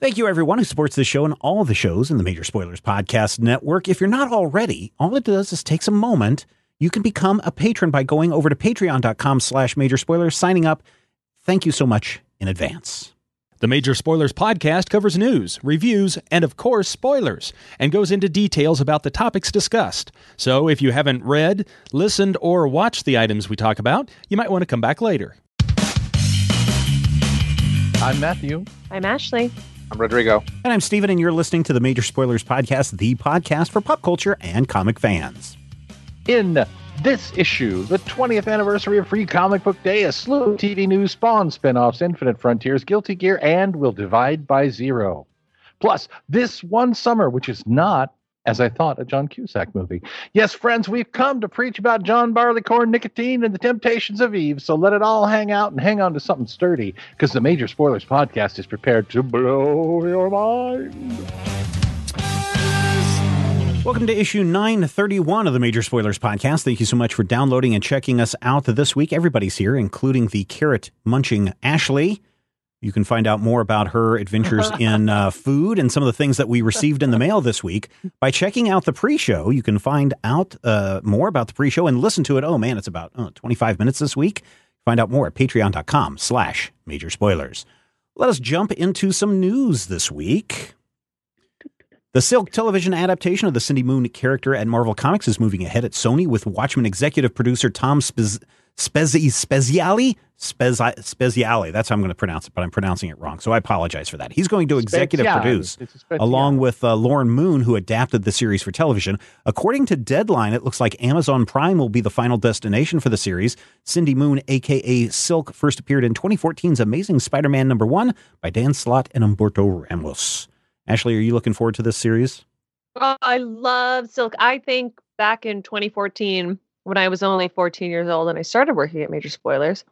Thank you, everyone who supports this show and all the shows in the Major Spoilers Podcast Network. If you're not already, all it does is takes a moment. You can become a patron by going over to patreon.com slash major spoilers, signing up. Thank you so much in advance. The Major Spoilers podcast covers news, reviews, and of course, spoilers, and goes into details about the topics discussed. So if you haven't read, listened, or watched the items we talk about, you might want to come back later. I'm Matthew. I'm Ashley. I'm Rodrigo. And I'm Steven, and you're listening to the Major Spoilers Podcast, the podcast for pop culture and comic fans. In this issue, the 20th anniversary of Free Comic Book Day, a slew of TV news spawn spin-offs, Infinite Frontiers, Guilty Gear, and Will Divide by Zero. Plus, this one summer, which is not, as I thought, a John Cusack movie. Yes, friends, we've come to preach about John Barleycorn, nicotine, and the temptations of Eve, so let it all hang out and hang on to something sturdy, because the Major Spoilers podcast is prepared to blow your mind. Welcome to issue 931 of the Major Spoilers Podcast. Thank you so much for downloading and checking us out this week. Everybody's here, including the carrot munching Ashley. You can find out more about her adventures in uh, food and some of the things that we received in the mail this week by checking out the pre-show. You can find out uh, more about the pre-show and listen to it. Oh man, it's about uh, 25 minutes this week. Find out more at patreon.com slash major spoilers. Let us jump into some news this week. The Silk television adaptation of the Cindy Moon character at Marvel Comics is moving ahead at Sony with Watchmen executive producer Tom Spez- Spezi Speziali Spezi Speziali. That's how I'm going to pronounce it, but I'm pronouncing it wrong, so I apologize for that. He's going to executive Speziali. produce It's a Speziali. along with uh, Lauren Moon, who adapted the series for television. According to Deadline, it looks like Amazon Prime will be the final destination for the series. Cindy Moon, aka Silk, first appeared in 2014's Amazing Spider-Man number one by Dan Slott and Humberto Ramos. Ashley, are you looking forward to this series? Oh, I love Silk. I think back in 2014, when I was only 14 years old and I started working at Major Spoilers,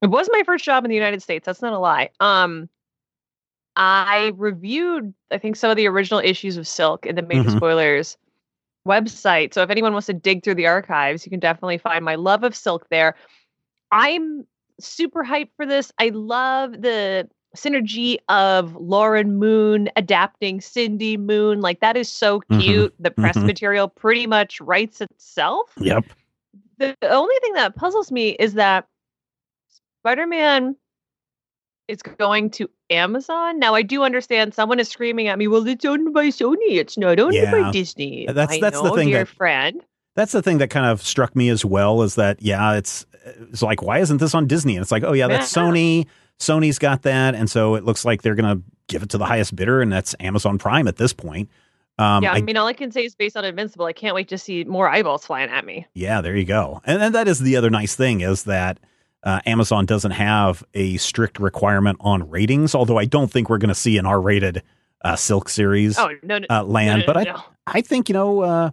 it was my first job in the United States. That's not a lie. Um, I reviewed, I think, some of the original issues of Silk in the Major Mhm. Spoilers website. So if anyone wants to dig through the archives, you can definitely find my love of Silk there. I'm super hyped for this. I love the synergy of Lauren Moon adapting Cindy Moon. Like that is so Mhm. cute. The press Mhm. material pretty much writes itself. Yep. The only thing that puzzles me is that Spider-Man is going to Amazon. Now I do understand someone is screaming at me, well, it's owned by Sony. It's not owned Yeah. by Disney. That's- I that's the thing dear that- friend. That's the thing that kind of struck me as well is that yeah, it's it's like why isn't this on Disney? And it's like oh yeah, that's Sony. Sony's got that, and so it looks like they're gonna give it to the highest bidder, and that's Amazon Prime at this point. Um, yeah, I, I- mean, all I can say is based on Invincible. I can't wait to see more eyeballs flying at me. yeah, there you go. And, and that is the other nice thing is that uh, Amazon doesn't have a strict requirement on ratings. Although I don't think we're going to see an R-rated uh, Silk series Oh no, no, uh, land, no, but I. I think you know, uh,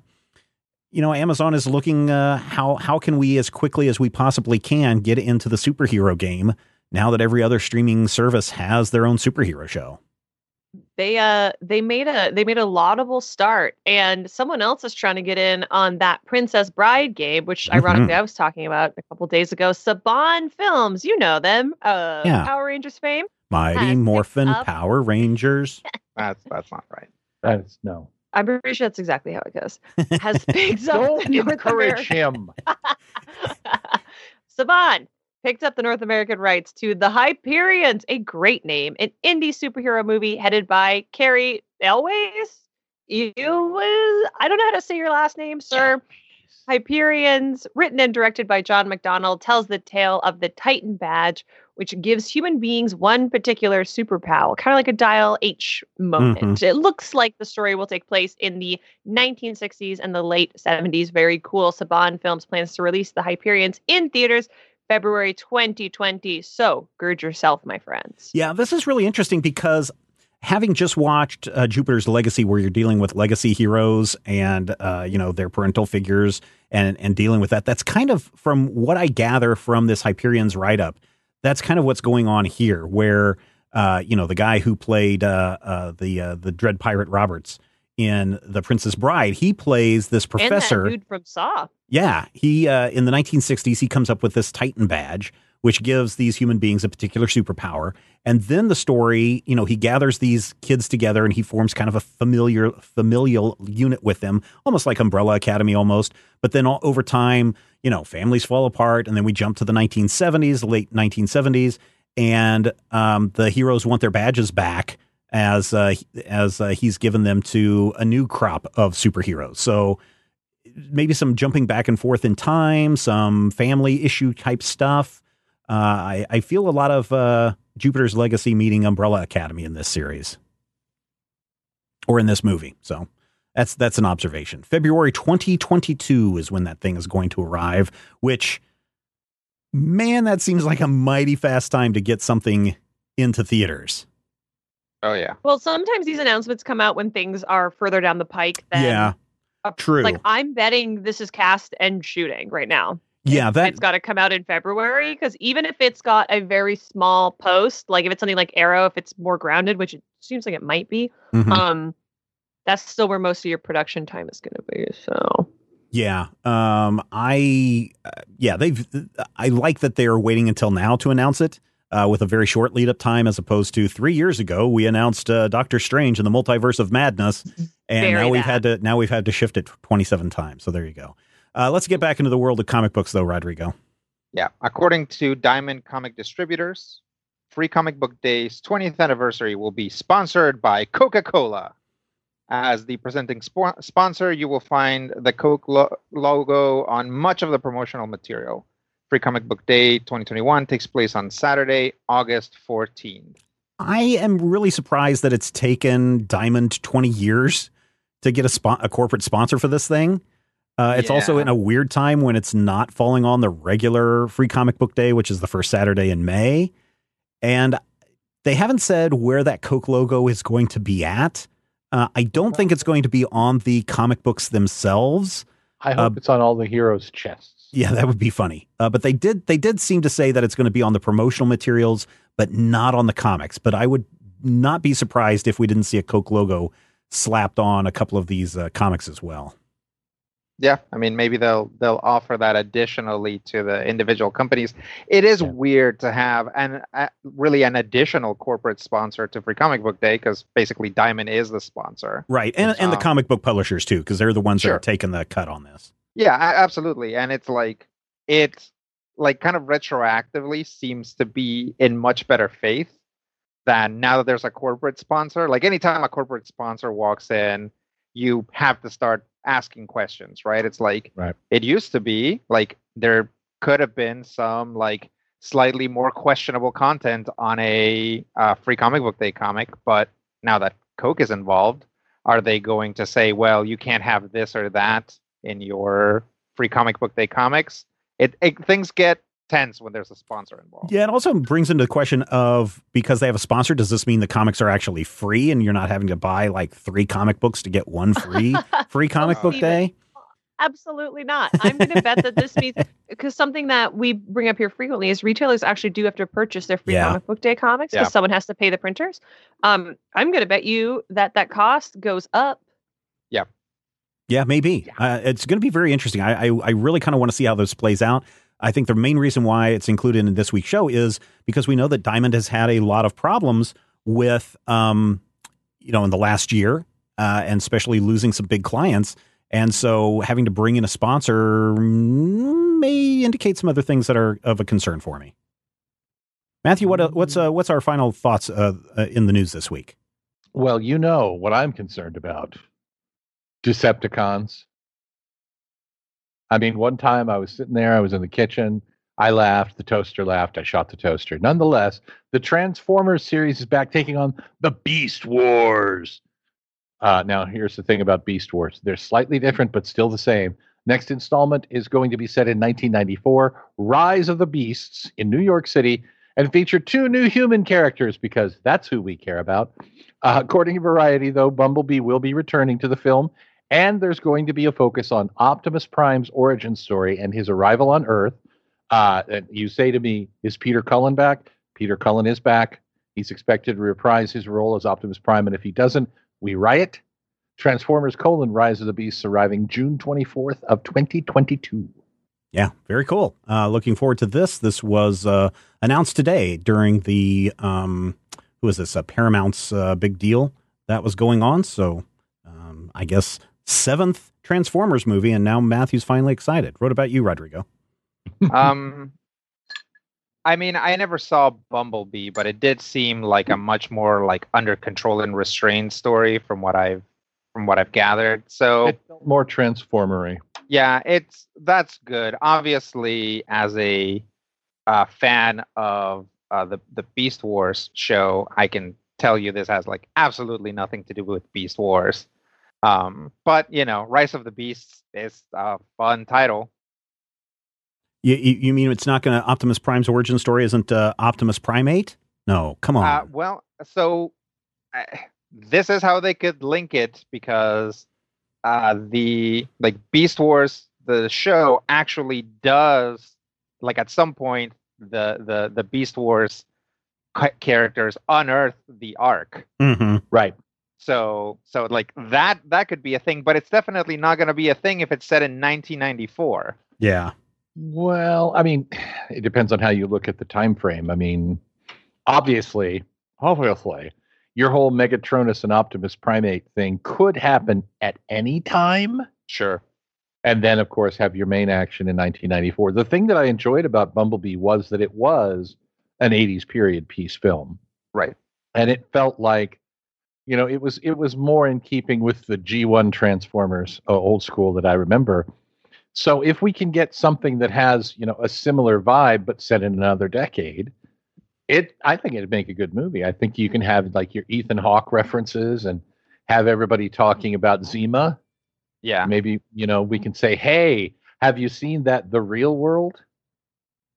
you know, Amazon is looking uh, how how can we as quickly as we possibly can get into the superhero game now that every other streaming service has their own superhero show. they uh they made a they made a laudable start and someone else is trying to get in on that princess bride game which Mm-hmm. ironically i was talking about a couple days ago saban films you know them uh Yeah. power rangers fame Mighty Morphin Power Rangers. That's that's not right. That's no. i'm pretty sure that's exactly how it goes has picked up Don't encourage him. saban picked up the north american rights to the hyperions a great name an indie superhero movie headed by Cary Elwes you was i don't know how to say your last name sir Hyperions, written and directed by John McDonald, tells the tale of the Titan badge, which gives human beings one particular superpower, kind of like a dial H moment. Mm-hmm. It looks like the story will take place in the 1960s and the late 70s. Very cool. Saban Films plans to release the Hyperions in theaters February 2020. So gird yourself, my friends. Yeah, this is really interesting because having just watched uh, Jupiter's Legacy, where you're dealing with legacy heroes and uh, you know their parental figures and and dealing with that, that's kind of from what I gather from this Hyperion's write up. That's kind of what's going on here, where uh, you know the guy who played uh, uh, the uh, the Dread Pirate Roberts in The Princess Bride, he plays this professor. And that dude from Saw. Yeah, he uh, in the 1960s he comes up with this Titan badge, which gives these human beings a particular superpower. And then the story, you know, he gathers these kids together and he forms kind of a familiar familial unit with them, almost like Umbrella Academy almost. But then all, over time, you know, families fall apart, and then we jump to the 1970s, late 1970s, and um, the heroes want their badges back as uh, as uh, he's given them to a new crop of superheroes. So maybe some jumping back and forth in time, some family issue type stuff. Uh, I, I feel a lot of uh, Jupiter's Legacy meeting Umbrella Academy in this series or in this movie. So that's that's an observation. February 2022 is when that thing is going to arrive, which man, that seems like a mighty fast time to get something into theaters. Oh yeah. Well, sometimes these announcements come out when things are further down the pike than yeah, a- true. Like I'm betting this is cast and shooting right now. yeah, that it's got to come out in February because even if it's got a very small post, like if it's something like Arrow, if it's more grounded, which it seems like it might be, mhm. um, that's still where most of your production time is going to be. So Yeah. Um I uh, yeah, they've I like that they're waiting until now to announce it. Uh, with a very short lead up time, as opposed to three years ago, we announced uh, Doctor Strange and the Multiverse of Madness, and Very now we've had to now we've had to shift it twenty seven times. So there you go. Uh, let's get back into the world of comic books, though, Rodrigo. Yeah. According to Diamond Comic Distributors, Free Comic Book Day's 20th anniversary will be sponsored by Coca Cola. As the presenting spo- sponsor, you will find the Coke lo- logo on much of the promotional material. Free Comic Book Day 2021 takes place on Saturday, August 14th. I am really surprised that it's taken Diamond 20 years to get a, spon- a corporate sponsor for this thing. Uh, it's also in a weird time when it's not falling on the regular free comic book day, which is the first Saturday in May. And they haven't said where that Coke logo is going to be at. Uh, I don't think it's going to be on the comic books themselves. I hope Uh, it's on all the heroes' chests. Yeah, that would be funny. Uh, but they did they did seem to say that it's going to be on the promotional materials, but not on the comics. But I would not be surprised if we didn't see a Coke logo slapped on a couple of these uh, comics as well. Yeah, I mean maybe they'll they'll offer that additionally to the individual companies. It is Yeah. weird to have an uh, really an additional corporate sponsor to Free Comic Book Day because basically Diamond is the sponsor. Right, and and the Um, comic book publishers too, because they're the ones that are taking the cut on this. Yeah, absolutely, and it's like it's like kind of retroactively seems to be in much better faith than now that there's a corporate sponsor. Like anytime a corporate sponsor walks in, you have to start asking questions, right? It's like Right. it used to be like there could have been some like slightly more questionable content on a uh, free comic book day comic, but now that Coke is involved, are they going to say, well, you can't have this or that in your free comic book day comics? It, it things get tense when there's a sponsor involved. Yeah, it also brings into the question of because they have a sponsor, does this mean the comics are actually free and you're not having to buy like three comic books to get one free free comic book Steven. day? Absolutely not. I'm going to bet that this means because something that we bring up here frequently is retailers actually do have to purchase their free Yeah. comic book day comics because Yeah. someone has to pay the printers. Um, I'm going to bet you that that cost goes up. Yeah, maybe. Uh, it's going to be very interesting. I, I, I really kind of want to see how this plays out. I think the main reason why it's included in this week's show is because we know that Diamond has had a lot of problems with, um, you know, in the last year, uh, and especially losing some big clients. And so having to bring in a sponsor may indicate some other things that are of a concern for me. Matthew, what what's uh, what's our final thoughts uh, uh, in the news this week? Well, you know what I'm concerned about. Decepticons. I mean, one time I was sitting there, I was in the kitchen, I laughed, the toaster laughed, I shot the toaster. Nonetheless, the Transformers series is back taking on the Beast Wars. Uh, now, here's the thing about Beast Wars they're slightly different, but still the same. Next installment is going to be set in 1994 Rise of the Beasts in New York City and feature two new human characters because that's who we care about. Uh, according to Variety, though, Bumblebee will be returning to the film, and there's going to be a focus on Optimus Prime's origin story and his arrival on Earth. Uh, and you say to me, is Peter Cullen back? Peter Cullen is back. He's expected to reprise his role as Optimus Prime, and if he doesn't, we riot. Transformers: colon, Rise of the Beasts arriving June 24th of 2022. Yeah, very cool. Uh, looking forward to this. This was uh, announced today during the um, who is this? Uh, Paramount's uh, big deal that was going on. So um, I guess seventh Transformers movie, and now Matthew's finally excited. What about you, Rodrigo? um, I mean, I never saw Bumblebee, but it did seem like a much more like under control and restrained story from what I've from what I've gathered. So more transformery. yeah, it's that's good. Obviously, as a uh, fan of uh, the the Beast Wars show, I can tell you this has like absolutely nothing to do with Beast Wars. Um, but you know, Rise of the Beasts is a fun title. You, you, you mean it's not going to Optimus Prime's origin story isn't uh, Optimus Primate? No, come on. Uh, well, so uh, this is how they could link it because uh, the like Beast Wars, the show actually does like at some point the the the Beast Wars characters unearth the Ark. hmm Right. So so like that that could be a thing, but it's definitely not going to be a thing if it's set in 1994. Yeah. Well, I mean, it depends on how you look at the time frame. I mean, obviously, obviously, your whole Megatronus and Optimus Primate thing could happen at any time. Sure. and then of course have your main action in 1994 the thing that i enjoyed about bumblebee was that it was an 80s period piece film Right. and it felt like you know it was it was more in keeping with the g1 transformers uh, old school that i remember. So if we can get something that has you know a similar vibe but set in another decade it i think it'd make a good movie. I think you can have like your ethan hawke references and have everybody talking about zima. Yeah. maybe you know we can say hey have you seen that the real world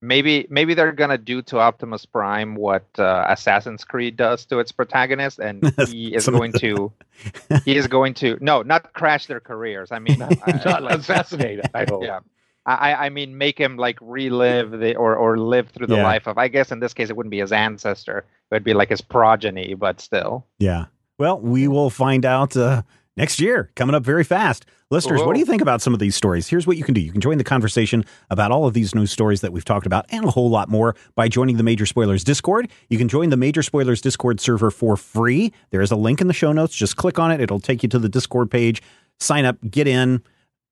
maybe maybe they're gonna do to Optimus Prime what uh, Assassin's Creed does to its protagonist, and he is going to he is going to no, not crash their careers. I mean, I- not like- assassinated i hope yeah. I, I mean, make him like relive the or or live through the Yeah. life of. I guess in this case, it wouldn't be his ancestor; it would be like his progeny. But still, Yeah. Well, we will find out uh, next year, coming up very fast. Listeners, what do you think about some of these stories? Here's what you can do. You can join the conversation about all of these news stories that we've talked about and a whole lot more by joining the Major Spoilers Discord. You can join the Major Spoilers Discord server for free. There is a link in the show notes. Just click on it. It'll take you to the Discord page. Sign up, get in,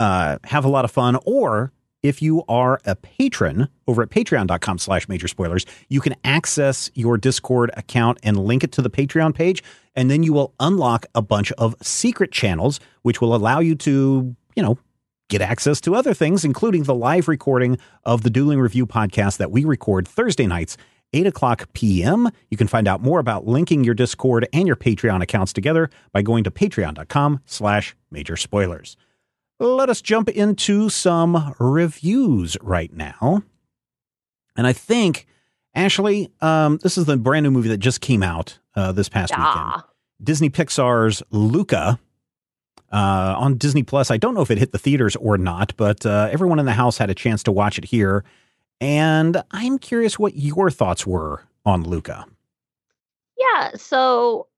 uh, have a lot of fun. Or if you are a patron over at patreon.com slash major spoilers, you can access your Discord account and link it to the Patreon page. And then you will unlock a bunch of secret channels, which will allow you to, you know, get access to other things, including the live recording of the Dueling Review podcast that we record Thursday nights, 8 o'clock p.m. You can find out more about linking your Discord and your Patreon accounts together by going to patreon.com slash major spoilers let us jump into some reviews right now. And I think, Ashley, um, this is the brand new movie that just came out uh, this past weekend. Disney Pixar's Luca uh, on Disney Plus. I don't know if it hit the theaters or not, but uh, everyone in the house had a chance to watch it here. And I'm curious what your thoughts were on Luca. Yeah, so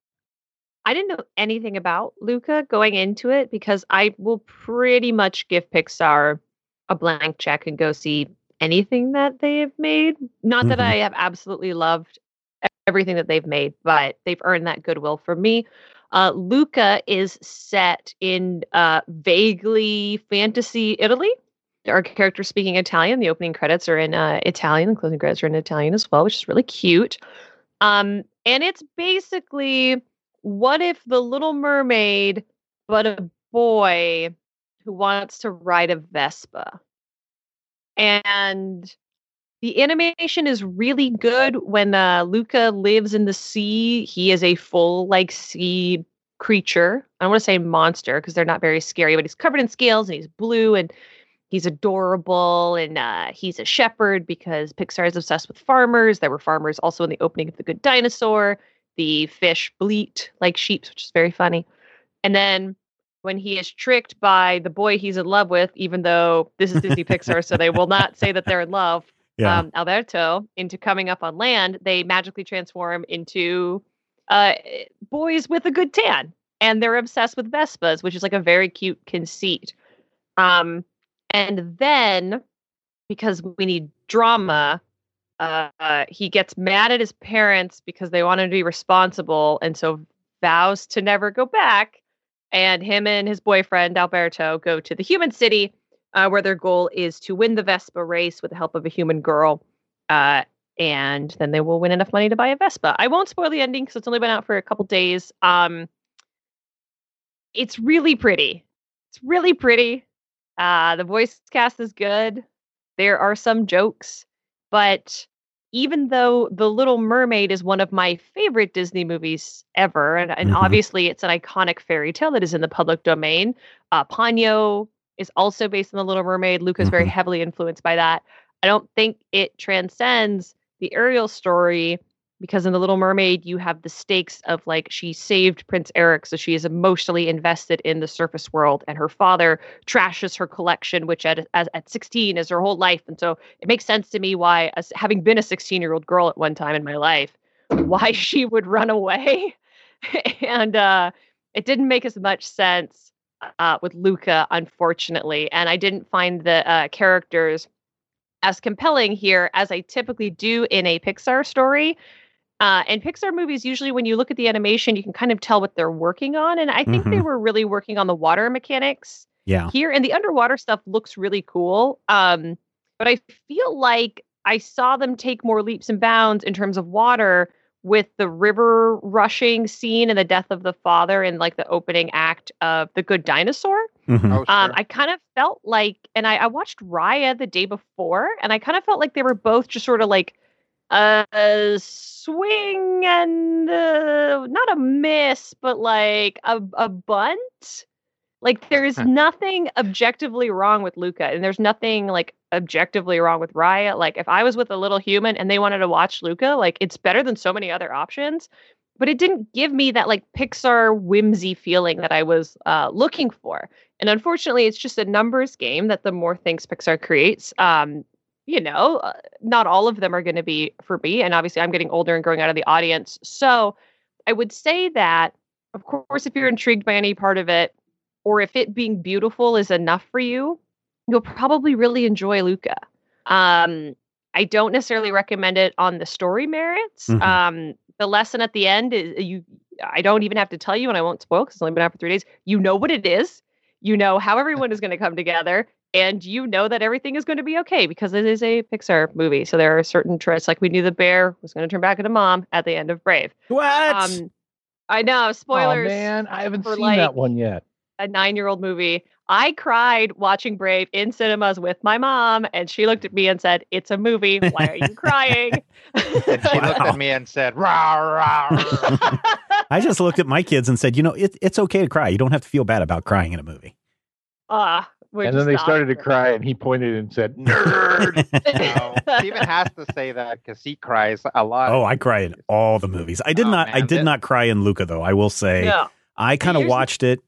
I didn't know anything about Luca going into it because I will pretty much give Pixar a blank check and go see anything that they have made. Not that Mhm. I have absolutely loved everything that they've made, but they've earned that goodwill for me. Uh, Luca is set in uh, vaguely fantasy Italy. Our character speaking Italian. The opening credits are in uh, Italian, the closing credits are in Italian as well, which is really cute. Um, and it's basically what if the Little Mermaid, but a boy who wants to ride a Vespa? And the animation is really good when uh, Luca lives in the sea. He is a full, like, sea creature. I don't want to say monster because they're not very scary, but he's covered in scales and he's blue and he's adorable and uh, he's a shepherd because Pixar is obsessed with farmers. There were farmers also in the opening of The Good Dinosaur. The fish bleat like sheep, which is very funny. And then when he is tricked by the boy he's in love with, even though this is Disney Pixar, so they will not say that they're in love, um, Alberto, into coming up on land, they magically transform into uh, boys with a good tan. And they're obsessed with Vespas, which is like a very cute conceit. Um, and then because we need drama. Uh, uh, he gets mad at his parents because they want him to be responsible, and so vows to never go back. And him and his boyfriend Alberto go to the human city, uh, where their goal is to win the Vespa race with the help of a human girl. Uh, and then they will win enough money to buy a Vespa. I won't spoil the ending because it's only been out for a couple days. Um, it's really pretty. It's really pretty. Uh, the voice cast is good. There are some jokes, but even though The Little Mermaid is one of my favorite Disney movies ever, and, and Mhm. obviously it's an iconic fairy tale that is in the public domain, uh, Ponyo is also based on The Little Mermaid. Luca's very Mhm. heavily influenced by that. I don't think it transcends the Ariel story because in The Little Mermaid, you have the stakes of like she saved Prince Eric, so she is emotionally invested in the surface world, and her father trashes her collection, which at as, at 16 is her whole life, and so it makes sense to me why, as having been a 16 year old girl at one time in my life, why she would run away, and uh, it didn't make as much sense uh, with Luca, unfortunately, and I didn't find the uh, characters as compelling here as I typically do in a Pixar story. Uh, and Pixar movies, usually when you look at the animation, you can kind of tell what they're working on. And I think they Mhm. were really working on the water mechanics Yeah. here. And the underwater stuff looks really cool. Um, but I feel like I saw them take more leaps and bounds in terms of water with the river rushing scene and the death of the father and like the opening act of The Good Dinosaur. Mhm. Oh, Um. I kind of felt like, and I, I watched Raya the day before, and I kind of felt like they were both just sort of like a swing and uh, not a miss, but like a, a bunt. Like there's nothing objectively wrong with Luca, and there's nothing like objectively wrong with Raya. Like if I was with a little human and they wanted to watch Luca, like it's better than so many other options. But it didn't give me that like Pixar whimsy feeling that I was uh, looking for. And unfortunately, it's just a numbers game that the more things Pixar creates, um, you know, uh, not all of them are going to be for me. And obviously, I'm getting older and growing out of the audience. So I would say that, of course, if you're intrigued by any part of it, or if it being beautiful is enough for you, you'll probably really enjoy Luca. Um, I don't necessarily recommend it on the story merits. Mhm. Um, the lesson at the end is you. I don't even have to tell you, and I won't spoil because it's only been out for three days. You know what it is. You know how everyone is going to come together, and you know that everything is going to be okay because it is a Pixar movie. So there are certain twists, like we knew the bear was going to turn back into mom at the end of Brave. What? Um, I know Oh spoilers man, I haven't seen like, that one yet. a nine year old movie. I cried watching Brave in cinemas with my mom, and she looked at me and said, It's a movie. Why are you crying? And she looked at me and said, "Rah rah." rah." I just looked at my kids and said, you know, it, it's okay to cry. You don't have to feel bad about crying in a movie. Ah, we And then they started to cry, and he pointed and said, "Nerd." No, Steven has to say that because he cries a lot. oh, I cry in all the movies. I did Oh, not. I did that- not cry in Luca though. I will say. No. I kind of Here's the- watched it.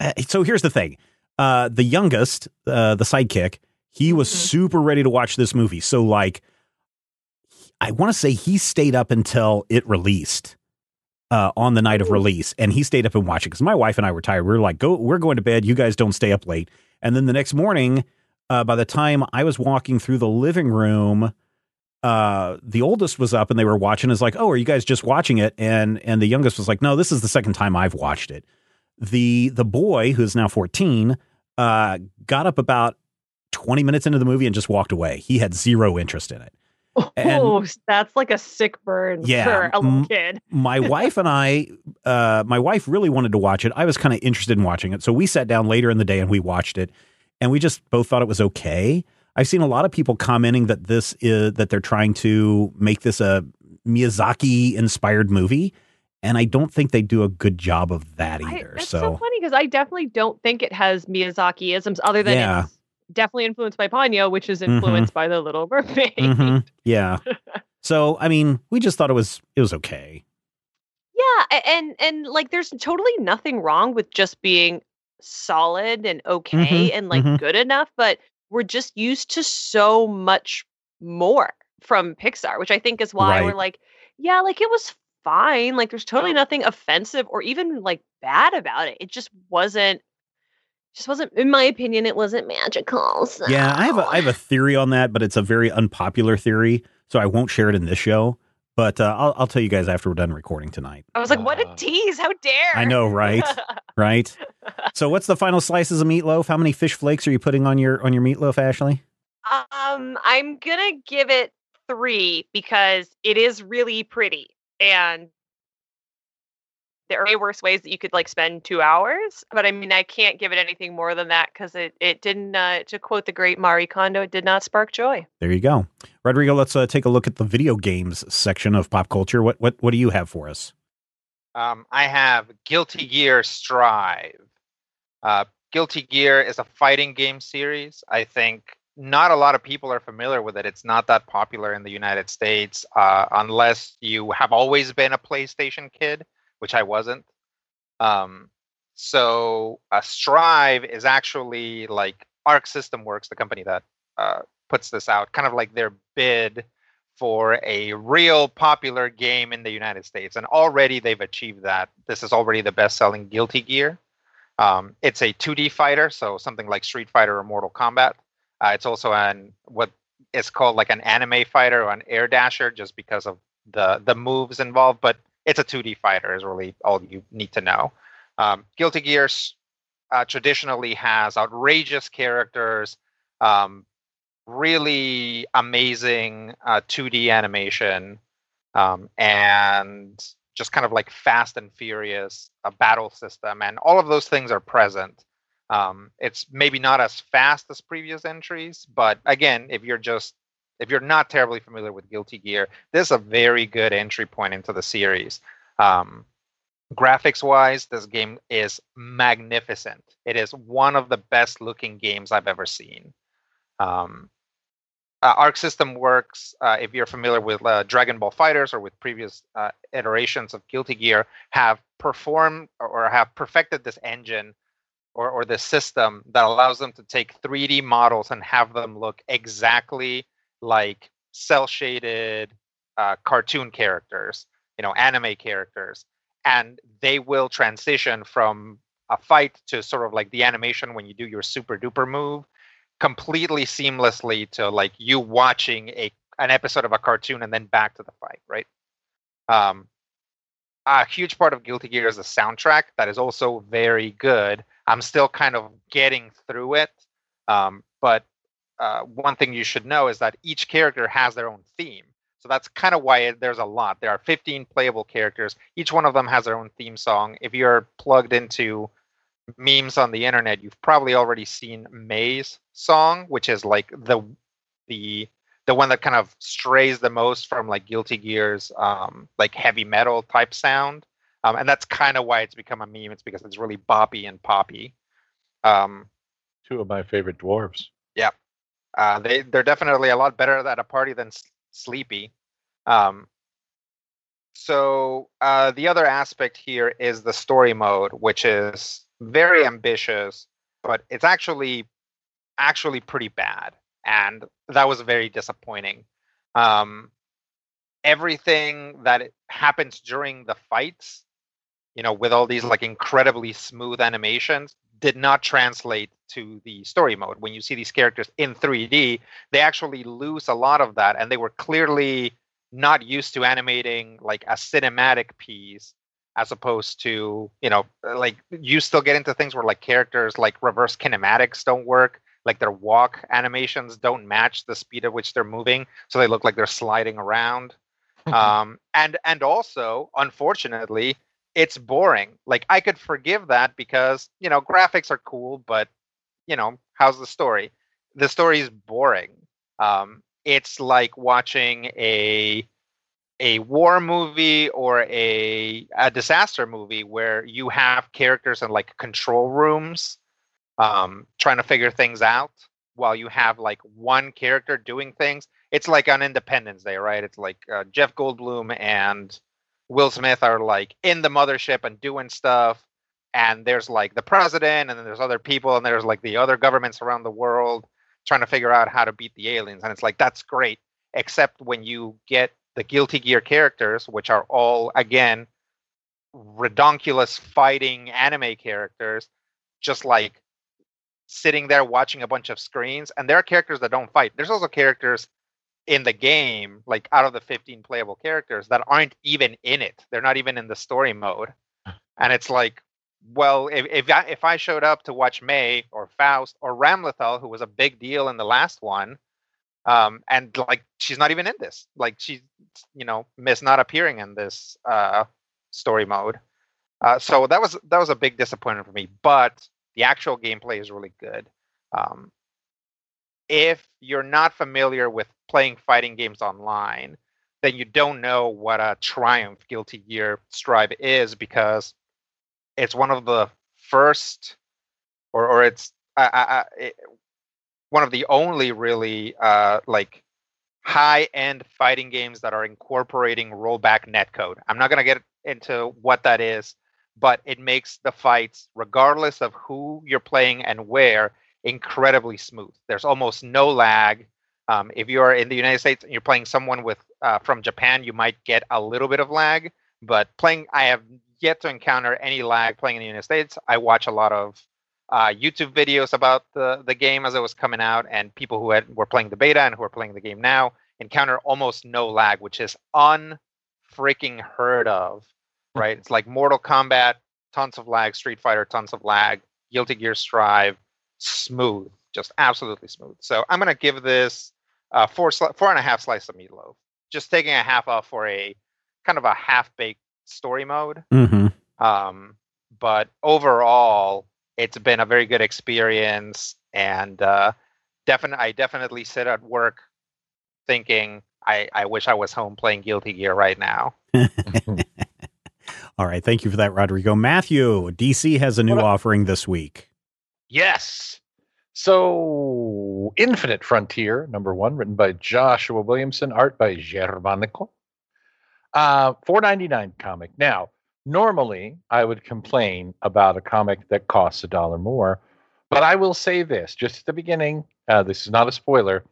Uh, So here's the thing: uh, the youngest, uh, the sidekick, he was Mhm. super ready to watch this movie. So like, I want to say he stayed up until it released uh, on the night of release, and he stayed up and watched it because my wife and I were tired. We were like, "Go, we're going to bed. You guys don't stay up late." And then the next morning, uh, by the time I was walking through the living room. Uh, the oldest was up and they were watching. Is like, oh, are you guys just watching it? And and the youngest was like, no, this is the second time I've watched it the the boy who's now 14 uh got up about 20 minutes into the movie and just walked away he had zero interest in it oh, that's like a sick burn Yeah, for a little kid. my wife and i uh my wife really wanted to watch it i was kind of interested in watching it so we sat down later in the day and we watched it and we just both thought it was okay i've seen a lot of people commenting that this is that they're trying to make this a miyazaki inspired movie and i don't think they do a good job of that I, either that's so, so funny because I definitely don't think it has Miyazaki isms other than Yeah. it's definitely influenced by Ponyo, which is Mhm. influenced by The Little Mermaid. Mhm. Yeah. so I mean, we just thought it was it was okay. Yeah, and and like there's totally nothing wrong with just being solid and okay Mhm, and like mhm. good enough, but we're just used to so much more from Pixar, which I think is why we're like, yeah, like it was fine. Like there's totally nothing offensive or even like bad about it. It just wasn't just wasn't, in my opinion, it wasn't magical. So. Yeah, I have a I have a theory on that, but it's a very unpopular theory, so I won't share it in this show. But uh, I'll I'll tell you guys after we're done recording tonight. I was like, what a Uh, tease! How dare! I know, right? Right. So, what's the final slices of meatloaf? How many fish flakes are you putting on your on your meatloaf, Ashley? Um, I'm gonna give it three because it is really pretty, and there are way worse ways that you could like spend two hours. But I mean, I can't give it anything more than that because it it didn't. Uh, to quote the great Marie Kondo, it did not spark joy. There you go, Rodrigo. Let's uh, take a look at the video games section of pop culture. What what what do you have for us? Um, I have Guilty Gear Strive. Uh, Guilty Gear is a fighting game series. I think not a lot of people are familiar with it. It's not that popular in the United States uh, unless you have always been a PlayStation kid, which I wasn't. Um, so uh, Strive is actually like Arc System Works, the company that uh, puts this out, kind of like their bid for a real popular game in the United States. And already they've achieved that. This is already the best selling Guilty Gear. Um, it's a 2D fighter, so something like Street Fighter or Mortal Kombat. Uh, it's also an what is called like an anime fighter or an air dasher, just because of the the moves involved. But it's a 2D fighter is really all you need to know. Um, Guilty Gear s- uh, traditionally has outrageous characters, um, really amazing uh, 2D animation, um, and just kind of like fast and furious a battle system, and all of those things are present. Um, it's maybe not as fast as previous entries, but again, if you're just if you're not terribly familiar with Guilty Gear, this is a very good entry point into the series. Um, graphics wise, this game is magnificent. It is one of the best looking games I've ever seen. Um, uh, Arc System Works, uh, if you're familiar with uh, Dragon Ball FighterZ or with previous uh, iterations of Guilty Gear, have performed or have perfected this engine or, or this system that allows them to take 3D models and have them look exactly like cell shaded uh, cartoon characters, you know, anime characters. And they will transition from a fight to sort of like the animation when you do your super duper move completely seamlessly to like you watching a an episode of a cartoon and then back to the fight, right? Um, a huge part of Guilty Gear is the soundtrack that is also very good. I'm still kind of getting through it, um, but uh, one thing you should know is that each character has their own theme. So that's kind of why it, there's a lot. There are 15 playable characters. Each one of them has their own theme song. If you're plugged into memes on the internet, you've probably already seen May's song, which is like the the the one that kind of strays the most from like Guilty Gear's um, like heavy metal type sound, um, and that's kind of why it's become a meme. It's because it's really boppy and poppy. Um, Two of my favorite dwarves. Uh, they they're definitely a lot better at a party than S- Sleepy. Um, so uh, the other aspect here is the story mode, which is very ambitious, but it's actually actually pretty bad, and that was very disappointing. Um, everything that happens during the fights, you know, with all these like incredibly smooth animations, did not translate to the story mode. When you see these characters in 3D, they actually lose a lot of that, and they were clearly not used to animating like a cinematic piece as opposed to you know like you still get into things where like characters like reverse kinematics don't work like their walk animations don't match the speed at which they're moving so they look like they're sliding around. Um and and also unfortunately it's boring. Like i could forgive that because you know graphics are cool but you know how's the story? The story is boring. Um it's like watching a a war movie or a a disaster movie where you have characters in like control rooms um trying to figure things out while you have like one character doing things. It's like on independence day right? It's like uh, jeff goldblum and will smith are like in the mothership and doing stuff and there's like the president and then there's other people and there's like the other governments around the world trying to figure out how to beat the aliens and it's like that's great except when you get the guilty gear characters which are all again redonkulous fighting anime characters just like sitting there watching a bunch of screens. And there are characters that don't fight. There's also characters in the game, like out of the 15 playable characters, that aren't even in it. They're not even in the story mode. And it's like, well, if if I, if I showed up to watch May or Faust or Ramlethal, who was a big deal in the last one, um, and like she's not even in this, like she's you know miss not appearing in this uh, story mode. Uh, so that was that was a big disappointment for me. But the actual gameplay is really good. Um, if you're not familiar with playing fighting games online, then you don't know what a Triumph Guilty Gear Strive is because it's one of the first, or or it's uh, uh, it, one of the only really uh, like high end fighting games that are incorporating rollback netcode. I'm not gonna get into what that is, but it makes the fights, regardless of who you're playing and where, incredibly smooth. There's almost no lag. Um, if you're in the United States and you're playing someone with uh, from Japan, you might get a little bit of lag. But playing, I have yet to encounter any lag playing in the United States. I watch a lot of uh, YouTube videos about the the game as it was coming out, and people who had, were playing the beta and who are playing the game now encounter almost no lag, which is unfreaking heard of. Right? it's like Mortal Kombat, tons of lag. Street Fighter, tons of lag. Guilty Gear Strive, smooth, just absolutely smooth. So I'm gonna give this uh, four sli- four and a half slice of meatloaf. Just taking a half off for a kind of a half baked story mode. Mm-hmm. Um, but overall, it's been a very good experience, and uh, definitely, I definitely sit at work thinking, I, I wish I was home playing Guilty Gear right now. All right. Thank you for that, Rodrigo. Matthew, DC has a new What offering this week. Yes. So, Infinite Frontier, number one, written by Joshua Williamson, art by Xermanico. Uh, four ninety nine comic. Now, normally I would complain about a comic that costs a dollar more, but I will say this just at the beginning. Uh, this is not a spoiler.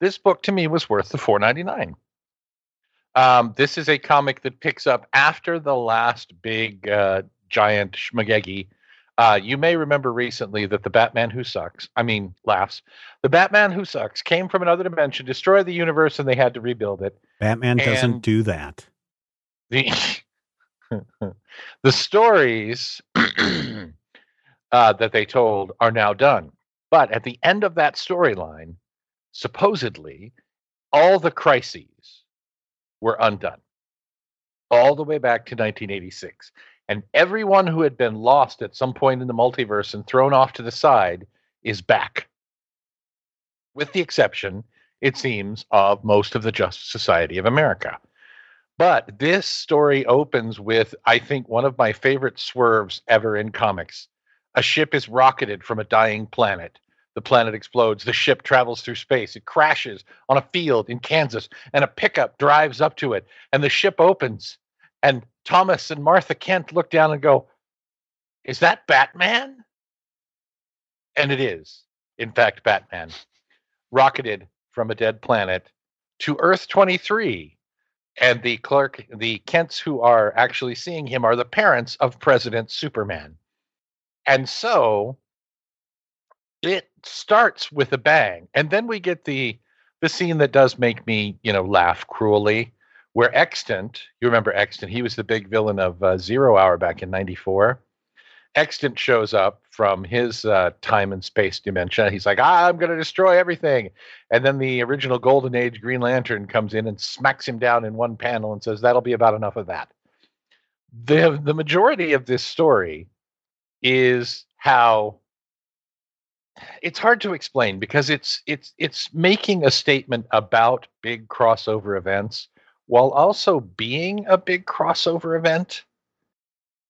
This book to me was worth the four ninety nine. Um, this is a comic that picks up after the last big uh, giant schmagegi uh, you may remember recently that the Batman Who Sucks, I mean, laughs, the Batman Who Sucks came from another dimension, destroyed the universe, and they had to rebuild it. Batman doesn't do that. The, the stories uh, that they told are now done. But at the end of that storyline, supposedly, all the crises were undone, all the way back to 1986. And everyone who had been lost at some point in the multiverse and thrown off to the side is back. With the exception, it seems, of most of the Justice Society of America. But this story opens with, I think, one of my favorite swerves ever in comics. A ship is rocketed from a dying planet. The planet explodes. The ship travels through space. It crashes on a field in Kansas, and a pickup drives up to it. And the ship opens. And Thomas and Martha Kent look down and go, Is that Batman? And it is, in fact, Batman, rocketed from a dead planet to Earth 23 and the Clark the kents who are actually seeing him are the parents of president superman. And so it starts with a bang. And then we get the the scene that does make me you know laugh cruelly where extant you remember extant he was the big villain of uh, zero hour back in 94 extant shows up from his uh, time and space dimension. He's like i'm going to destroy everything. And then the original Golden Age Green Lantern comes in and smacks him down in one panel and says, That'll be about enough of that. The, the majority of this story is how it's hard to explain because it's it's it's making a statement about big crossover events while also being a big crossover event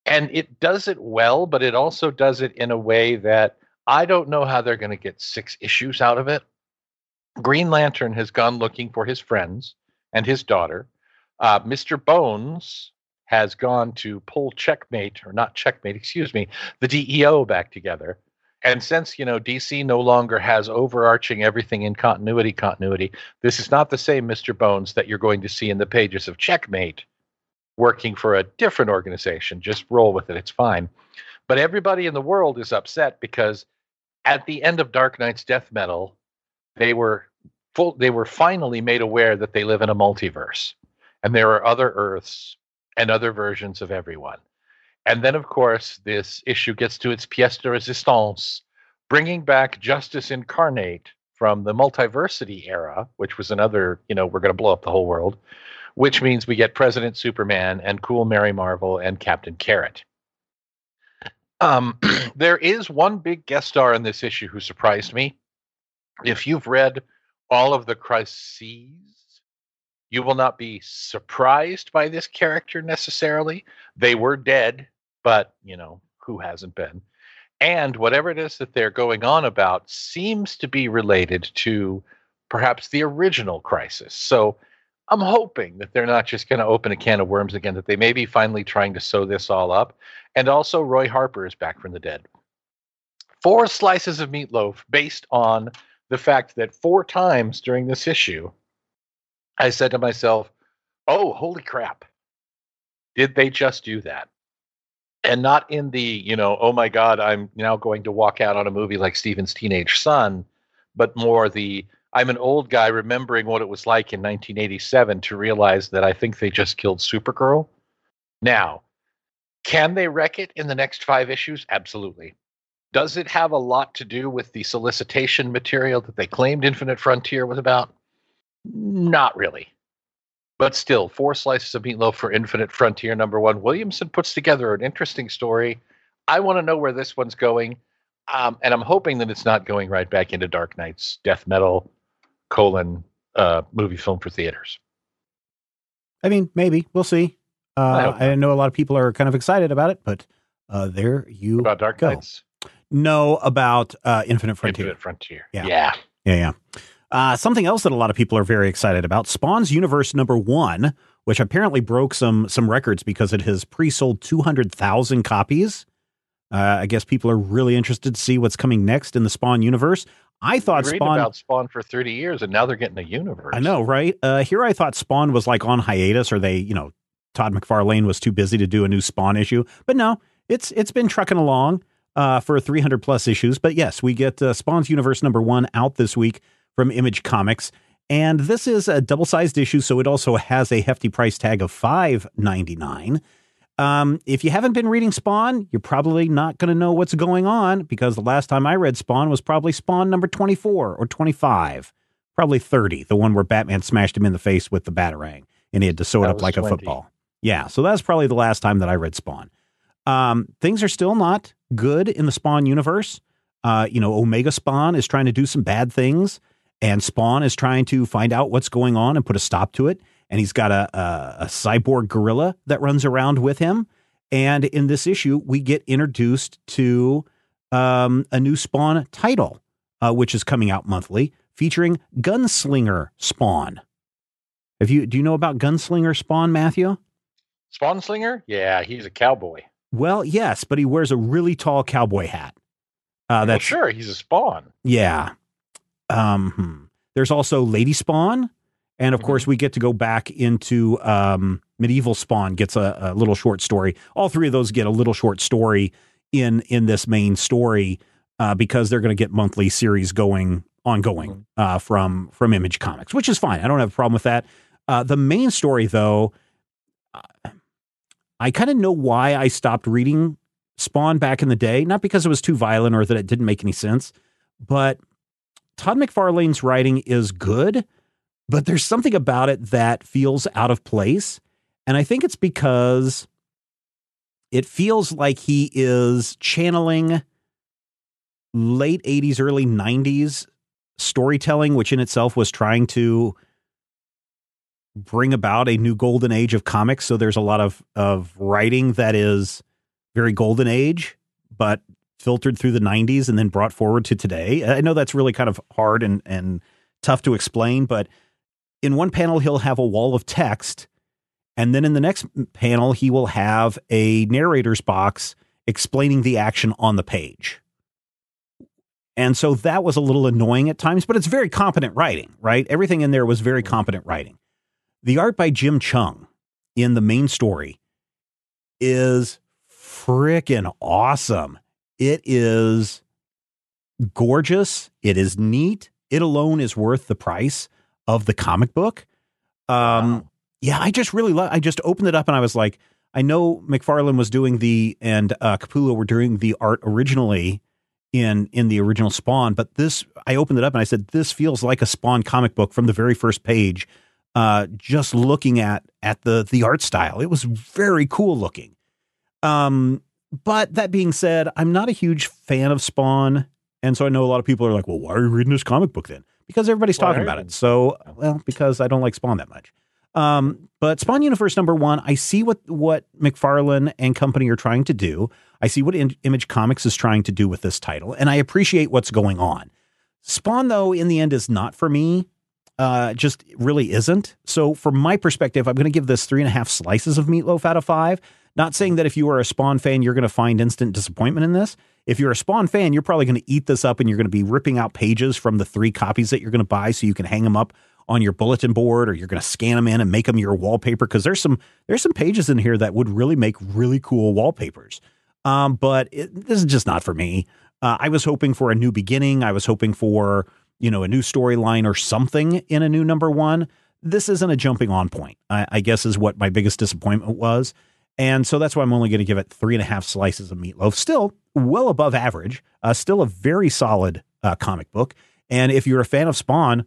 and it does it well but it also does it in a way that i don't know how they're going to get six issues out of it Green Lantern has gone looking for his friends and his daughter. Uh, Mr. Bones has gone to pull checkmate, or not checkmate, excuse me, the DEO back together. And since, you know, DC no longer has overarching everything in continuity continuity, this is not the same Mr. Bones that you're going to see in the pages of Checkmate working for a different organization. Just roll with it, it's fine. But everybody in the world is upset because at the end of Dark Nights death metal, they were full. They were finally made aware that they live in a multiverse, and there are other Earths and other versions of everyone. And then, of course, this issue gets to its pièce de résistance, bringing back Justice Incarnate from the multiversity era, which was another, you know, we're going to blow up the whole world, which means we get President Superman and Cool Mary Marvel and Captain Carrot. Um, there is one big guest star in this issue who surprised me. If you've read all of the crises, you will not be surprised by this character necessarily. They were dead, but you know, who hasn't been? And whatever it is that they're going on about seems to be related to perhaps the original crisis. So I'm hoping that they're not just going to open a can of worms again, that they may be finally trying to sew this all up. And also, Roy Harper is back from the dead. Four slices of meatloaf based on the fact that four times during this issue, I said to myself, oh, holy crap. Did they just do that? And not in the, you know, oh my God, I'm now going to walk out on a movie like Steven's Teenage Son, but more the, I'm an old guy remembering what it was like in 1987 to realize that I think they just killed Supergirl. Now, can they wreck it in the next five issues? Absolutely. Does it have a lot to do with the solicitation material that they claimed Infinite Frontier was about? Not really. But still, four slices of meatloaf for Infinite Frontier number one. Williamson puts together an interesting story. I want to know where this one's going. Um, and I'm hoping that it's not going right back into Dark Nights death metal colon uh, movie film for theaters. I mean, maybe we'll see. Uh, I, I, know a lot of people are kind of excited about it, but uh, there you about Dark go. Nights. No, about uh, Infinite Frontier. Infinite Frontier. Yeah, yeah, yeah. yeah. Uh, something else that a lot of people are very excited about: Spawn's Universe number one, which apparently broke some some records because it has pre-sold two hundred thousand copies. Uh, I guess people are really interested to see what's coming next in the Spawn universe. I thought we Spawn about Spawn for thirty years, and now they're getting a universe. I know, right? Uh, here, I thought Spawn was like on hiatus, or they, you know, Todd McFarlane was too busy to do a new Spawn issue. But no, it's it's been trucking along uh, for 300 plus issues. But yes, we get uh, Spawn's Universe number one out this week from Image Comics, and this is a double sized issue, so it also has a hefty price tag of five ninety nine. Um, if you haven't been reading Spawn, you're probably not going to know what's going on because the last time I read Spawn was probably Spawn number 24 or 25, probably 30, the one where Batman smashed him in the face with the Batarang and he had to sew it up like 20. a football. Yeah, so that's probably the last time that I read Spawn. Um, things are still not good in the Spawn universe. Uh, you know, Omega Spawn is trying to do some bad things, and Spawn is trying to find out what's going on and put a stop to it. And he's got a, a, a cyborg gorilla that runs around with him. And in this issue, we get introduced to um, a new Spawn title, uh, which is coming out monthly, featuring Gunslinger Spawn. Have you do you know about Gunslinger Spawn, Matthew? Spawn Slinger? Yeah, he's a cowboy. Well, yes, but he wears a really tall cowboy hat. Uh, well, that's sure, he's a Spawn. yeah. Um, hmm. There's also Lady Spawn, and of course we get to go back into um, Medieval Spawn gets a, a little short story. All three of those get a little short story in in this main story uh, because they're going to get monthly series going ongoing Mhm. uh, from from Image Comics, which is fine. I don't have a problem with that. Uh, the main story, though, uh, I kind of know why I stopped reading Spawn back in the day. Not because it was too violent or that it didn't make any sense, but Todd McFarlane's writing is good, but there's something about it that feels out of place. And I think it's because it feels like he is channeling late 80s, early 90s storytelling, which in itself was trying to bring about a new golden age of comics. So there's a lot of, of writing that is very golden age, but filtered through the 90s and then brought forward to today. I know that's really kind of hard and, and tough to explain, but in one panel, he'll have a wall of text. And then in the next panel, he will have a narrator's box explaining the action on the page. And so that was a little annoying at times, but it's very competent writing, right? Everything in there was very competent writing. The art by Jim Cheung in the main story is freaking awesome. It is gorgeous. It is neat. It alone is worth the price of the comic book. Um, Wow. yeah, I just really love. I just opened it up and I was like, I know McFarlane was doing the and uh, Capullo were doing the art originally in in the original Spawn, but this I opened it up and I said, this feels like a Spawn comic book from the very first page. Uh, just looking at at the the art style, it was very cool looking. Um, but that being said, I'm not a huge fan of Spawn, and so I know a lot of people are like, "Well, why are you reading this comic book then?" Because everybody's talking about it. it. So, well, because I don't like Spawn that much. Um, but Spawn Universe number one, I see what what McFarlane and company are trying to do. I see what In- Image Comics is trying to do with this title, and I appreciate what's going on. Spawn, though, in the end, is not for me. Uh, just really isn't. So, from my perspective, I'm going to give this three and a half slices of meatloaf out of five. Not saying that if you are a Spawn fan, you're going to find instant disappointment in this. If you're a Spawn fan, you're probably going to eat this up and you're going to be ripping out pages from the three copies that you're going to buy so you can hang them up on your bulletin board or you're going to scan them in and make them your wallpaper because there's some there's some pages in here that would really make really cool wallpapers. Um, but it, this is just not for me. Uh, I was hoping for a new beginning. I was hoping for you know a new storyline or something in a new number one. This isn't a jumping on point. I, I guess is what my biggest disappointment was. And so that's why I'm only going to give it three and a half slices of meatloaf. Still well above average. Uh, still a very solid uh, comic book. And if you're a fan of Spawn,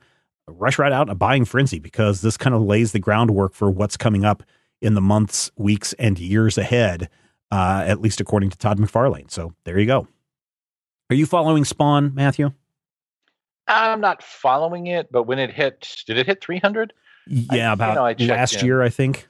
rush right out in a buying frenzy because this kind of lays the groundwork for what's coming up in the months, weeks, and years ahead, uh, at least according to Todd McFarlane. So there you go. Are you following Spawn, Matthew? I'm not following it, but when it hit, did it hit 300? Yeah, you about know, last in. year, I think.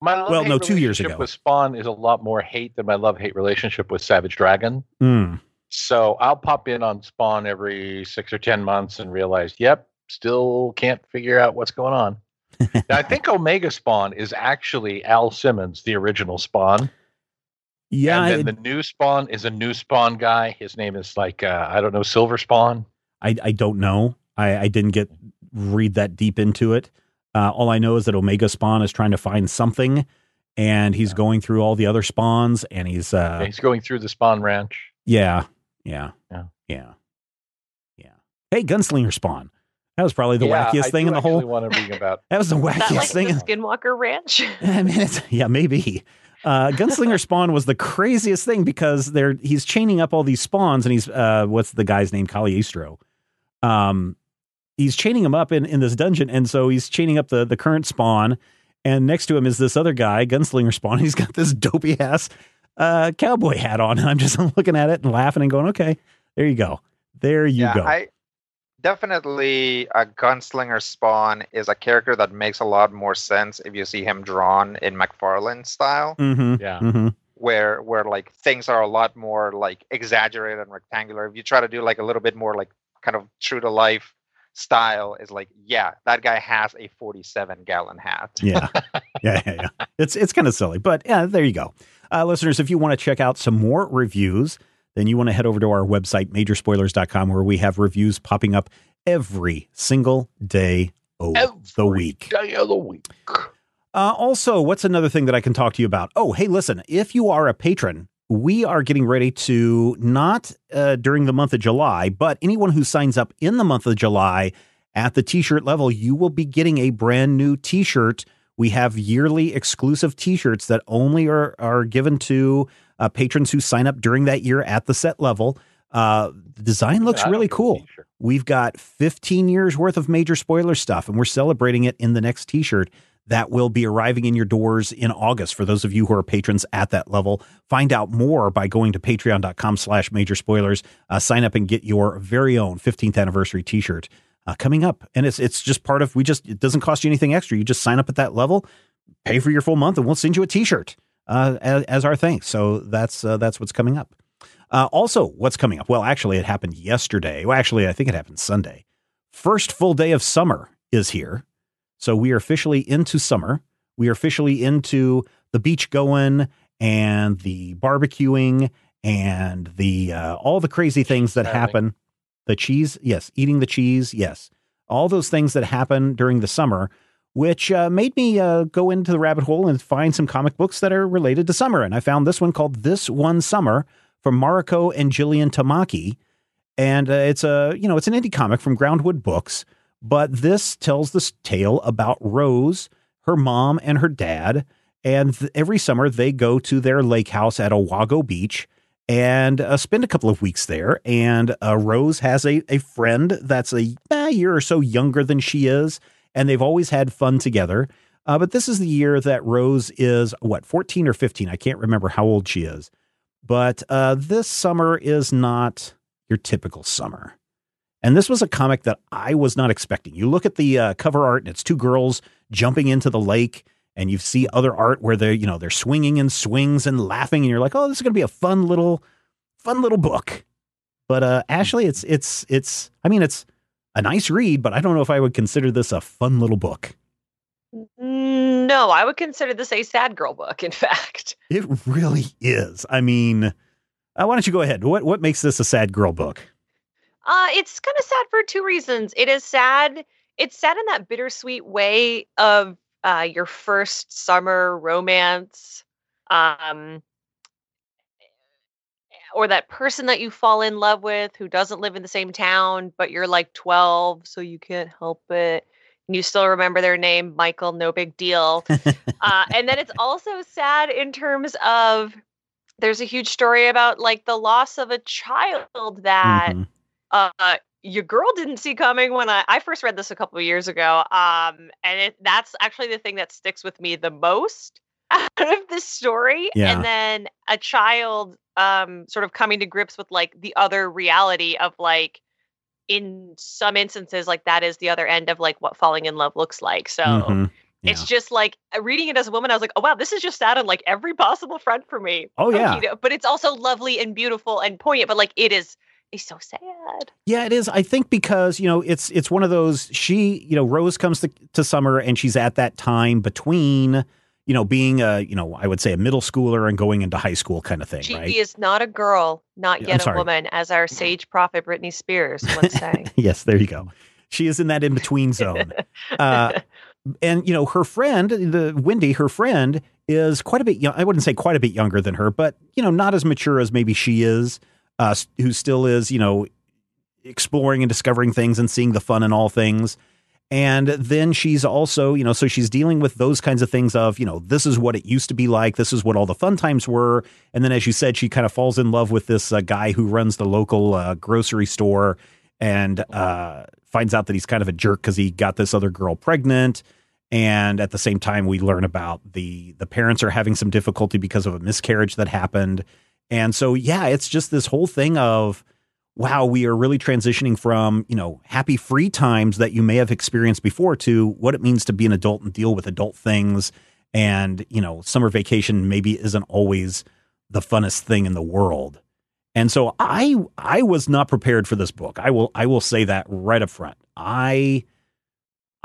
My love Well, no, two years ago. With Spawn is a lot more hate than my love hate relationship with Savage Dragon. Mm. So I'll pop in on Spawn every six or ten months and realize, yep, still can't figure out what's going on. now, I think Omega Spawn is actually Al Simmons, the original Spawn. Yeah, and then it- the new Spawn is a new Spawn guy. His name is like uh, I don't know, Silver Spawn. I, I don't know. I, I didn't get read that deep into it. Uh, all I know is that Omega Spawn is trying to find something, and he's going through all the other spawns, and he's uh, He's going through the Spawn Ranch. yeah, yeah, Yeah. yeah, yeah. Hey, Gunslinger Spawn. That was probably the Yeah, wackiest I thing in the whole. want to read about. That was the Is that wackiest like thing. the in- Skinwalker Ranch? I mean, it's, yeah, maybe. Uh, Gunslinger Spawn was the craziest thing because they're he's chaining up all these spawns, and he's uh, what's the guy's name? Cagliostro. Um, he's chaining him up in in this dungeon, and so he's chaining up the the current spawn, and next to him is this other guy, Gunslinger Spawn. He's got this dopey ass uh, cowboy hat on, and I'm just looking at it and laughing and going, okay, there you go, there you yeah, go. I definitely a gunslinger spawn is a character that makes a lot more sense if you see him drawn in McFarlane style, mm-hmm. Yeah. Mm-hmm. where where like things are a lot more like exaggerated and rectangular. If you try to do like a little bit more like kind of true to life style, is like yeah, that guy has a 47 gallon hat. Yeah. yeah, yeah, yeah. It's it's kind of silly, but yeah, there you go. Uh, listeners, if you want to check out some more reviews, then you want to head over to our website, majorspoilers.com, where we have reviews popping up every single day of the week. Day of the week. Uh, also, what's another thing that I can talk to you about? Oh, hey, listen, if you are a patron, we are getting ready to not uh, during the month of July, but anyone who signs up in the month of July at the t shirt level, you will be getting a brand new t shirt. We have yearly exclusive t shirts that only are, are given to uh, patrons who sign up during that year at the set level. Uh, the design looks don't really cool. We've got 15 years worth of major spoiler stuff, and we're celebrating it in the next t shirt that will be arriving in your doors in August. For those of you who are patrons at that level, find out more by going to patreon.com slash major spoilers. Uh, sign up and get your very own 15th anniversary t shirt uh, coming up. And it's it's just part of, we just, it doesn't cost you anything extra. You just sign up at that level, pay for your full month, and we'll send you a t shirt uh, as, as our thanks. So that's, uh, that's what's coming up. Uh, also, what's coming up? Well, actually, it happened yesterday. Well, actually, I think it happened Sunday. First full day of summer is here. So we are officially into summer. We are officially into the beach going and the barbecuing and the uh, all the crazy things that happen. The cheese, yes, eating the cheese, yes, all those things that happen during the summer, which uh, made me uh, go into the rabbit hole and find some comic books that are related to summer. And I found this one called "This One Summer" from Mariko and Jillian Tamaki. and uh, it's a you know it's an indie comic from Groundwood Books. But this tells this tale about Rose, her mom, and her dad. And th- every summer they go to their lake house at Awago Beach and uh, spend a couple of weeks there. And uh, Rose has a, a friend that's a, year or so younger than she is, and they've always had fun together. Uh, but this is the year that Rose is, what, 14 or 15? I can't remember how old she is. But uh, this summer is not your typical summer. And this was a comic that I was not expecting. You look at the uh, cover art, and it's two girls jumping into the lake, and you see other art where they're, you know, they're swinging in swings and laughing, and you're like, oh, this is going to be a fun little, fun little book. But uh, Ashley, it's it's it's. I mean, it's a nice read, but I don't know if I would consider this a fun little book. No, I would consider this a sad girl book. In fact, it really is. I mean, uh, why don't you go ahead? What what makes this a sad girl book? Uh, it's kind of sad for two reasons. It is sad. It's sad in that bittersweet way of uh, your first summer romance, um, or that person that you fall in love with who doesn't live in the same town, but you're like 12, so you can't help it. And you still remember their name, Michael, no big deal. uh, and then it's also sad in terms of there's a huge story about like the loss of a child that Mhm. Uh your girl didn't see coming when I, I first read this a couple of years ago. Um, and it, that's actually the thing that sticks with me the most out of this story. Yeah. And then a child um, sort of coming to grips with like the other reality of like, in some instances, like that is the other end of like what falling in love looks like. So Mhm. it's just like uh, reading it as a woman, I was like, oh wow, this is just sad on like every possible front for me. Oh, yeah. But it's also lovely and beautiful and poignant, but like it is it's so sad. Yeah, it is. I think because you know it's it's one of those. She, you know, Rose comes to, to summer and she's at that time between, you know, being a, you know, I would say a middle schooler and going into high school kind of thing, She right? is not a girl, not yet a woman, as our sage prophet Britney Spears once sang. yes, there you go. She is in that in between zone. Uh, and you know her friend the wendy her friend is quite a bit young i wouldn't say quite a bit younger than her but you know not as mature as maybe she is uh who still is you know exploring and discovering things and seeing the fun in all things and then she's also you know so she's dealing with those kinds of things of you know this is what it used to be like this is what all the fun times were and then as you said she kind of falls in love with this uh, guy who runs the local uh, grocery store and uh, finds out that he's kind of a jerk because he got this other girl pregnant. And at the same time, we learn about the the parents are having some difficulty because of a miscarriage that happened. And so, yeah, it's just this whole thing of, wow, we are really transitioning from you know happy free times that you may have experienced before to what it means to be an adult and deal with adult things. And you know, summer vacation maybe isn't always the funnest thing in the world. And so I I was not prepared for this book. I will I will say that right up front. I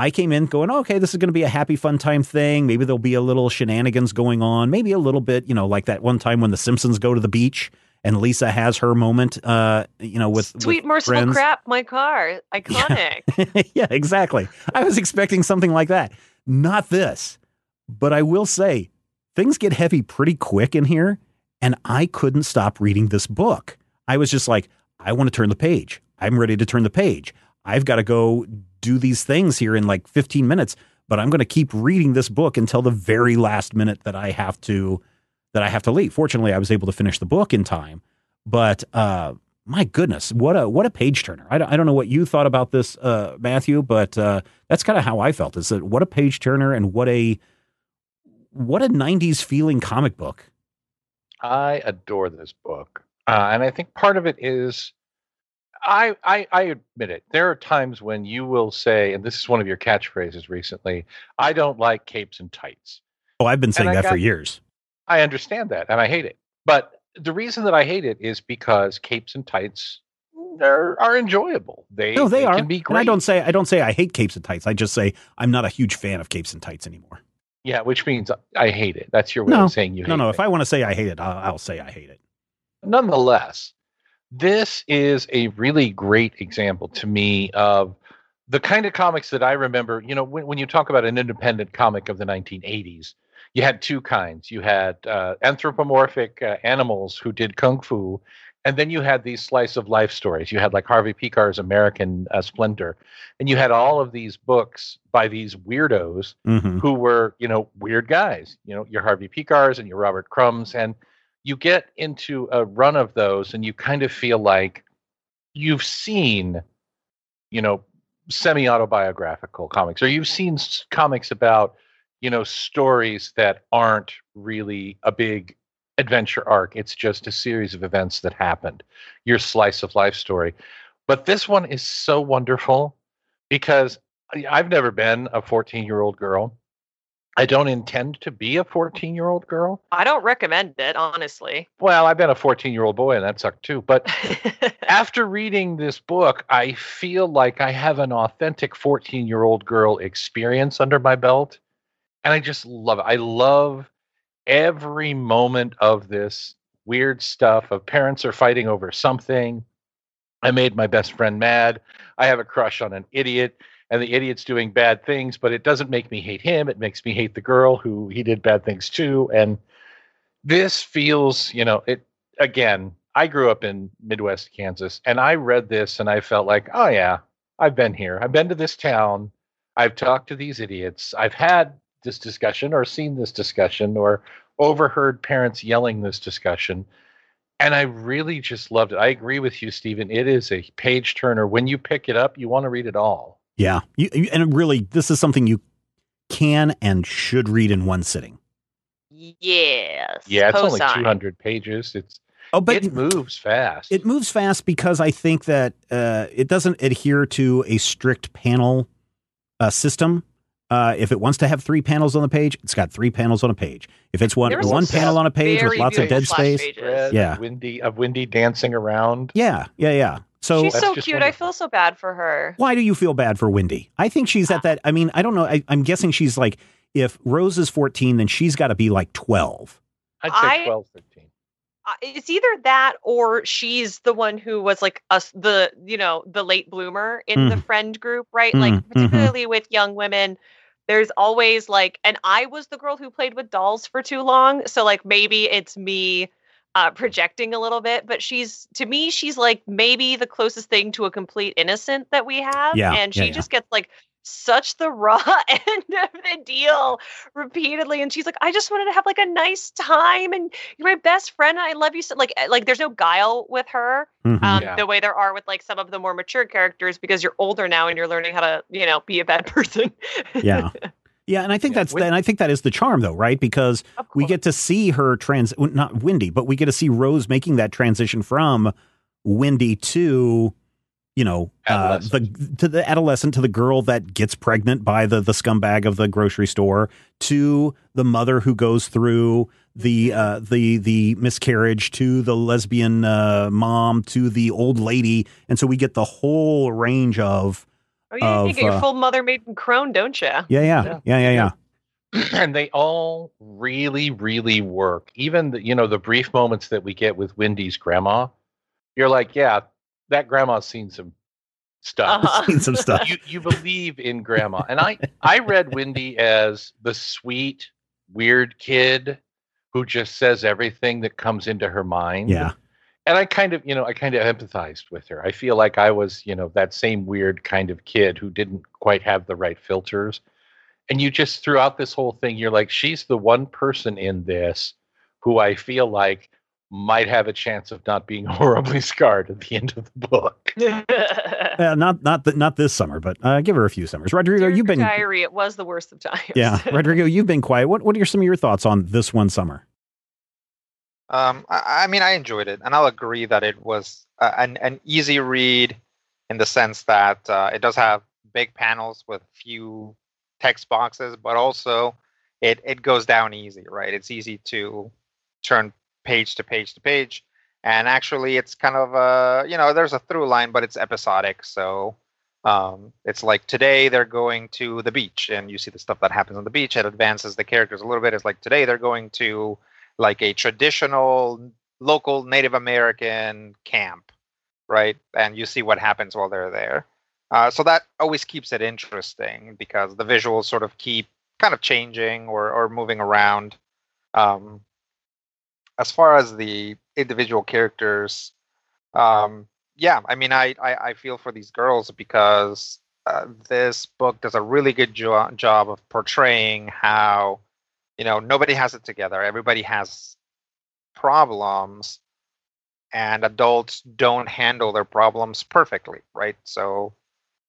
I came in going, okay, this is going to be a happy fun time thing. Maybe there'll be a little shenanigans going on. Maybe a little bit, you know, like that one time when the Simpsons go to the beach and Lisa has her moment uh, you know, with Sweet with merciful friends. crap, my car. Iconic. yeah, exactly. I was expecting something like that. Not this. But I will say, things get heavy pretty quick in here, and I couldn't stop reading this book. I was just like, I want to turn the page. I'm ready to turn the page. I've got to go do these things here in like 15 minutes, but I'm going to keep reading this book until the very last minute that I have to that I have to leave. Fortunately, I was able to finish the book in time, but uh my goodness, what a what a page turner! I don't, I don't know what you thought about this, uh, Matthew, but uh, that's kind of how I felt. Is that what a page turner and what a what a '90s feeling comic book? I adore this book, uh, and I think part of it is, I, I I admit it. There are times when you will say, and this is one of your catchphrases recently. I don't like capes and tights. Oh, I've been saying I that for years. I understand that, and I hate it. But the reason that I hate it is because capes and tights mm, are, are enjoyable. They No, they, are. can be And great. I don't say I don't say I hate capes and tights. I just say I'm not a huge fan of capes and tights anymore. yeah, which means I hate it. That's your way No, of saying you hate No, no. it. If I want to say I hate it, I'll, I'll say I hate it. nonetheless, this is a really great example to me of the kind of comics that I remember. You know, when, when you talk about an independent comic of the 1980s, you had two kinds. You had uh, anthropomorphic uh, animals who did kung fu, and then you had these slice of life stories. You had like Harvey Pekar's American uh, Splendor, and you had all of these books by these weirdos hmm who were, you know, weird guys. You know, your Harvey Pekars and your Robert Crumbs, and you get into a run of those, and you kind of feel like you've seen, you know, semi autobiographical comics, or you've seen comics about, you know, stories that aren't really a big adventure arc. It's just a series of events that happened, your slice of life story. But this one is so wonderful because I've never been a 14 year old girl. I don't intend to be a 14 year old girl. I don't recommend it, honestly. Well, I've been a 14 year old boy and that sucked too. But after reading this book, I feel like I have an authentic 14 year old girl experience under my belt. And I just love it. I love every moment of this weird stuff of parents are fighting over something. I made my best friend mad. I have a crush on an idiot, and the idiot's doing bad things, but it doesn't make me hate him. It makes me hate the girl who he did bad things to. And this feels, you know, it again. I grew up in Midwest Kansas, and I read this and I felt like, oh yeah, I've been here. I've been to this town. I've talked to these idiots. I've had this discussion or seen this discussion or overheard parents yelling this discussion. And I really just loved it. I agree with you, Stephen. It is a page turner. When you pick it up, you want to read it all. Yeah. You, you- and really, this is something you can and should read in one sitting. yes. Yeah, it's only 200 pages. It's Oh, but it moves fast. It moves fast because I think that uh, it doesn't adhere to a strict panel uh, system. Uh, if it wants to have three panels on the page, it's got three panels on a page. If it's one one panel on a page with lots of dead space. Red, Yeah. windy of windy dancing around. yeah, yeah, yeah. So She's so just cute. I feel so bad for her. why do you feel bad for Wendy? I think she's at that. I mean, I don't know. I, I'm guessing she's like if Rose is 14, then she's got to be like 12. I'd I- say 12, 13. Uh, It's either that or she's the one who was like us, the you know the late bloomer in the friend group, right? Mm, Like mhm. particularly with young women, there's always like, and I was the girl who played with dolls for too long, so like maybe it's me uh, projecting a little bit, but she's to me, she's like maybe the closest thing to a complete innocent that we have, Yeah, and she yeah. just gets like such the raw end of the deal repeatedly and she's like i just wanted to have like a nice time and you're my best friend and i love you so like eh, like there's no guile with her Mhm. um Yeah. the way there are with like some of the more mature characters because you're older now and you're learning how to you know be a bad person yeah. Yeah, and I think Yeah, that's and I think that is the charm though, right? Because we get to see her trans not Wendy, but we get to see Rose making that transition from Wendy to you know uh, the to the adolescent to the girl that gets pregnant by the the scumbag of the grocery store to the mother who goes through the uh, the the miscarriage to the lesbian uh, mom to the old lady, and so we get the whole range of oh yeah you of, get your uh, full mother maiden crone don't you yeah yeah yeah yeah yeah, yeah. and they all really, really work. Even the, you know the brief moments that we get with Wendy's grandma, you're like, yeah, that grandma's seen some stuff. Uh-huh. Seen some stuff. you you believe in grandma, and I I read Wendy as the sweet, weird kid who just says everything that comes into her mind. Yeah. And I kind of, you know, I kind of empathized with her. I feel like I was, you know, that same weird kind of kid who didn't quite have the right filters. And you just throughout this whole thing, you're like, she's the one person in this who I feel like might have a chance of not being horribly scarred at the end of the book. Uh, not not th- not this summer, but uh, give her a few summers. Rodrigo, Dear you've been diary it was the worst of times yeah, Rodrigo, you've been quiet. What what are some of your thoughts on this one summer? Um, I, I mean, I enjoyed it, and I'll agree that it was an an easy read in the sense that uh, it does have big panels with few text boxes, but also it it goes down easy, right? It's easy to turn page to page to page, and actually, it's kind of a you know, there's a through line, but it's episodic, so. Um, it's like today they're going to the beach, and you see the stuff that happens on the beach. It advances the characters a little bit. It's like today they're going to like a traditional local Native American camp, right? And you see what happens while they're there. Uh, so that always keeps it interesting because the visuals sort of keep kind of changing or, or moving around. Um, as far as the individual characters, um, yeah, I mean, I, I, I feel for these girls because uh, this book does a really good jo- job of portraying how, you know, nobody has it together. Everybody has problems, and adults don't handle their problems perfectly, right? So,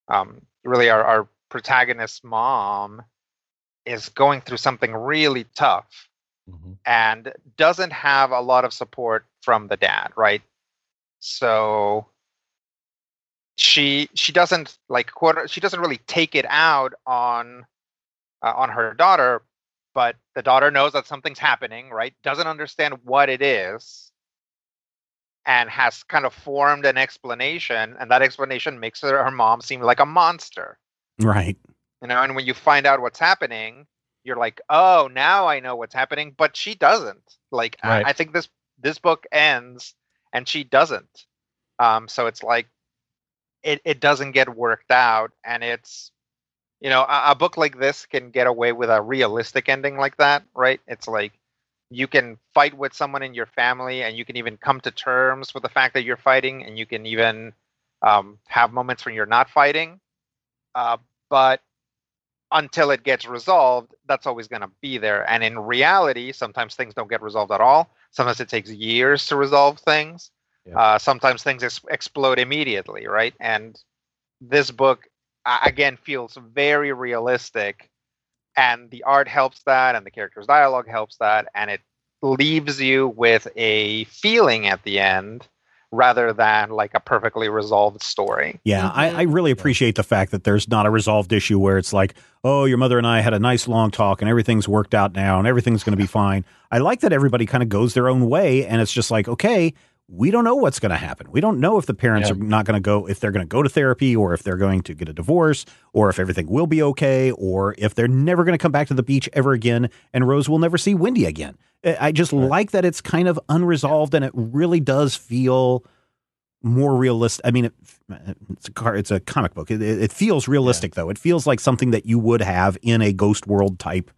um, really, our, our protagonist's mom is going through something really tough Mhm. and doesn't have a lot of support from the dad, right? So she she doesn't like quote she doesn't really take it out on uh, on her daughter, but the daughter knows that something's happening, right? Doesn't understand what it is and has kind of formed an explanation and that explanation makes her, her mom seem like a monster Right. you know and when you find out what's happening you're like oh now i know what's happening but she doesn't like I- I, think this this book ends and she doesn't um so it's like it, it doesn't get worked out and it's you know a, a book like this can get away with a realistic ending like that right it's like you can fight with someone in your family and you can even come to terms with the fact that you're fighting and you can even um, have moments when you're not fighting uh, but until it gets resolved, that's always going to be there. And in reality, sometimes things don't get resolved at all. Sometimes it takes years to resolve things. Yeah. Uh, sometimes things ex- explode immediately, right? And this book, again, feels very realistic. And the art helps that, and the characters' dialogue helps that. And it leaves you with a feeling at the end rather than like a perfectly resolved story. Yeah, mm-hmm. I, I really appreciate the fact that there's not a resolved issue where it's like, oh, your mother and I had a nice long talk and everything's worked out now and everything's going to be fine. I like that everybody kind of goes their own way and it's just like, okay, we don't know what's going to happen. We don't know if the parents Yeah. are not going to go, if they're going to go to therapy or if they're going to get a divorce or if everything will be okay or if they're never going to come back to the beach ever again and Rose will never see Wendy again. I just Right. like that it's kind of unresolved and it really does feel more realistic. I mean, it, it's a car, it's a comic book. It, it it feels realistic though. It feels like something that you would have in a Ghost World type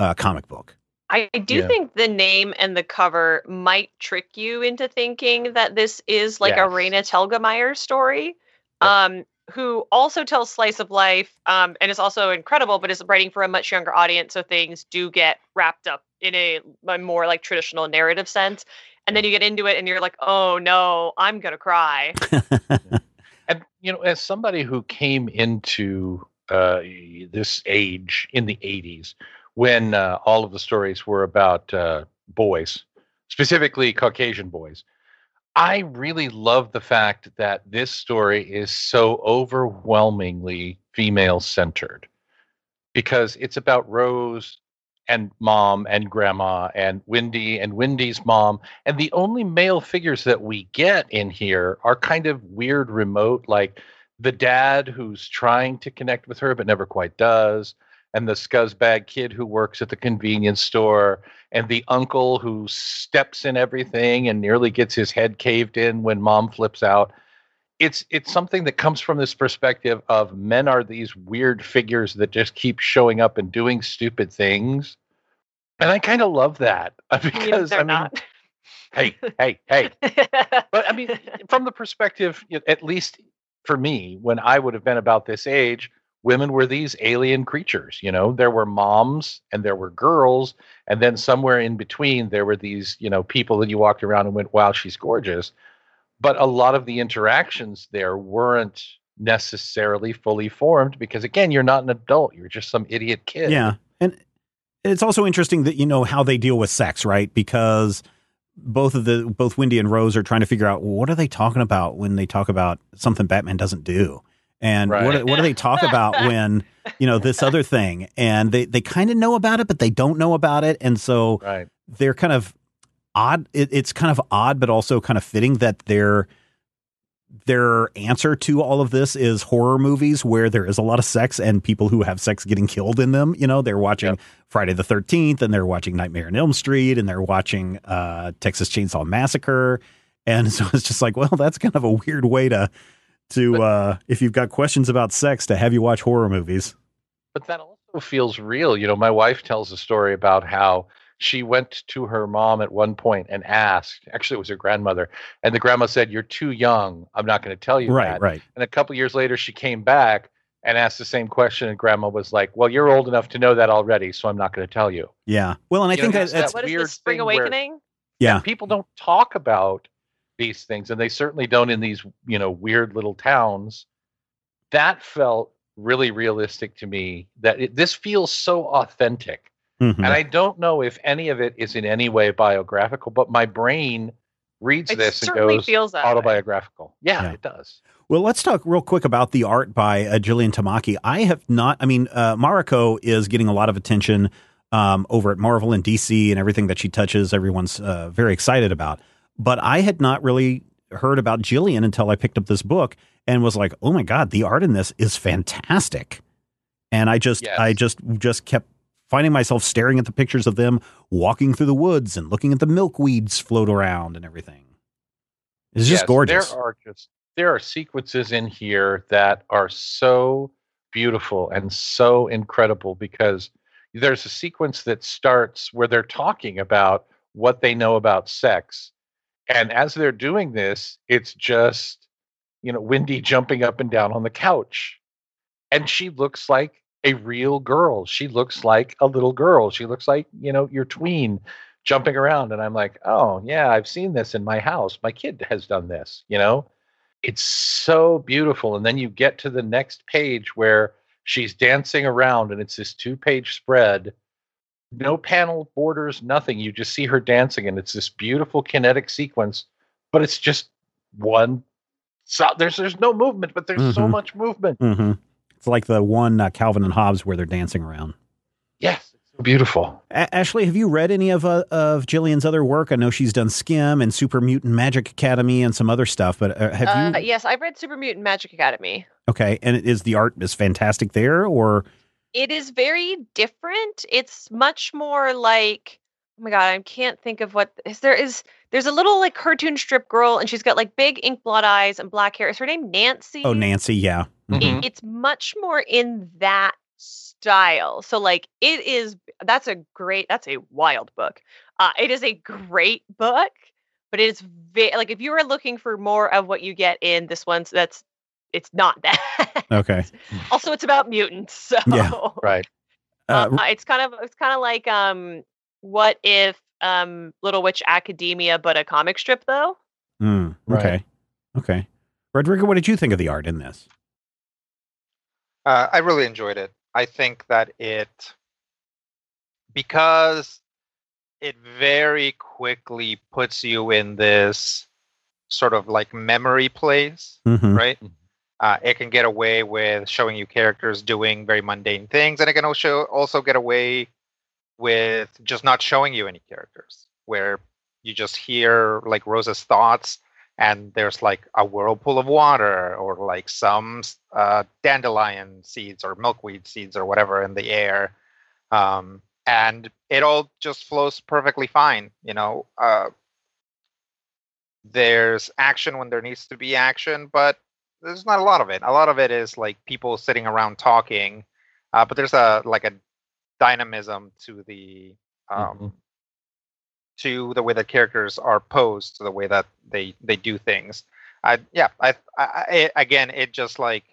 uh, comic book. I do Yeah. think the name and the cover might trick you into thinking that this is like a Yes. Raina Telgemeier story, Yep. um, who also tells slice of life um, and is also incredible, but is writing for a much younger audience, so things do get wrapped up in a, a more like traditional narrative sense. And then you get into it, and you're like, "Oh no, I'm gonna cry." And you know, as somebody who came into uh, this age in the '80s, when uh, all of the stories were about uh, boys, specifically Caucasian boys, I really love the fact that this story is so overwhelmingly female-centered, because it's about Rose and mom and grandma and Wendy and Wendy's mom and the only male figures that we get in here are kind of weird remote like the dad who's trying to connect with her but never quite does and the scuzzbag kid who works at the convenience store and the uncle who steps in everything and nearly gets his head caved in when mom flips out. It's it's something that comes from this perspective of men are these weird figures that just keep showing up and doing stupid things. And i kind of love that because they're i mean not. hey hey hey. But I mean, from the perspective, at least for me, when I would have been about this age, women were these alien creatures. You know, there were moms and there were girls, and then somewhere in between, there were these, you know, people that you walked around and went, "Wow, she's gorgeous." But a lot of the interactions there weren't necessarily fully formed because, again, you're not an adult; you're just some idiot kid. Yeah. And it's also interesting that you know how they deal with sex, right? Because both of the both Wendy and Rose are trying to figure out what are they talking about when they talk about something Batman doesn't do. And what what do they talk about when, you know, this other thing? And they they kind of know about it but they don't know about it. And so Right. they're kind of odd it, it's kind of odd but also kind of fitting that their their answer to all of this is horror movies where there is a lot of sex and people who have sex getting killed in them. You know they're watching Yep. friday the 13th and they're watching nightmare on elm street and they're watching uh, texas chainsaw massacre. And so it's just like well that's kind of a weird way to to uh, if you've got questions about sex to have you watch horror movies but that also feels real. You know, my wife tells a story about how she went to her mom at one point and asked. Actually, it was her grandmother, and the grandma said, "You're too young. I'm not going to tell you Right, that." right. And a couple years later, she came back and asked the same question, and grandma was like, "Well, you're old enough to know that already, so I'm not going to tell you." Yeah. Well, and I You know, think that that's what is weird this spring thing where- awakening? yeah. people don't talk about these things and they certainly don't in these you know weird little towns that felt really realistic to me that it, this feels so authentic Mhm. and i don't know if any of it is in any way biographical but my brain reads It this and certainly goes feels that autobiographical yeah, Yeah. it does Well, let's talk real quick about the art by uh, Jillian Tamaki. I have not, I mean, uh, Mariko is getting a lot of attention um, over at Marvel and DC and everything that she touches, everyone's uh, very excited about. But I had not really heard about Jillian until I picked up this book and was like, oh my God, the art in this is fantastic. And I just, Yes. I just, just kept finding myself staring at the pictures of them walking through the woods and looking at the milkweeds float around and everything. It's just Yes, gorgeous. There are just there are sequences in here that are so beautiful and so incredible because there's a sequence that starts where they're talking about what they know about sex. And as they're doing this, it's just, you know, Wendy jumping up and down on the couch. And she looks like a real girl. She looks like a little girl. She looks like, you know, your tween jumping around. And I'm like, oh, yeah, I've seen this in my house. My kid has done this, you know? It's so beautiful. And then you get to the next page where she's dancing around and it's this two page spread. No panel borders, nothing. You just see her dancing and it's this beautiful kinetic sequence, but it's just one. So there's there's no movement, but there's so Mhm. much movement. hmm It's like the one uh, Calvin and Hobbes where they're dancing around. Yes, so beautiful. A- Ashley, have you read any of uh, of Jillian's other work? I know she's done Skim and Super Mutant Magic Academy and some other stuff, but uh, have Uh, you? yes, I've read Super Mutant Magic Academy. Okay, and is the art is fantastic there, or It is very different. It's much more like oh my god, I can't think of what is there is there's a little like cartoon strip girl and she's got like big ink blot eyes and black hair. Is her name Nancy? oh, Nancy? Yeah, Mhm. Mhm. It, it's much more in that style. So like it is that's a great that's a wild book. Uh it is a great book, but it is very like if you are looking for more of what you get in this one, so that's it's not that. okay, also it's about mutants. So Yeah, Right. uh, uh, it's kind of it's kind of like um what if um Little Witch Academia but a comic strip though? mm, Right. okay, okay. Rodrigo, what did you think of the art in this? Uh, I really enjoyed it. I think that it, because it very quickly puts you in this sort of like memory place, hmm right? Uh, it can get away with showing you characters doing very mundane things, and it can also also get away with just not showing you any characters, where you just hear like Rosa's thoughts, and there's like a whirlpool of water, or like some uh, dandelion seeds or milkweed seeds or whatever in the air, um, and it all just flows perfectly fine. You know, uh, there's action when there needs to be action, but there's not a lot of it. A lot of it is like people sitting around talking, uh, but there's a like a dynamism to the um, Mhm. to the way that characters are posed, to the way that they they do things. I yeah, I, I, I again, it just like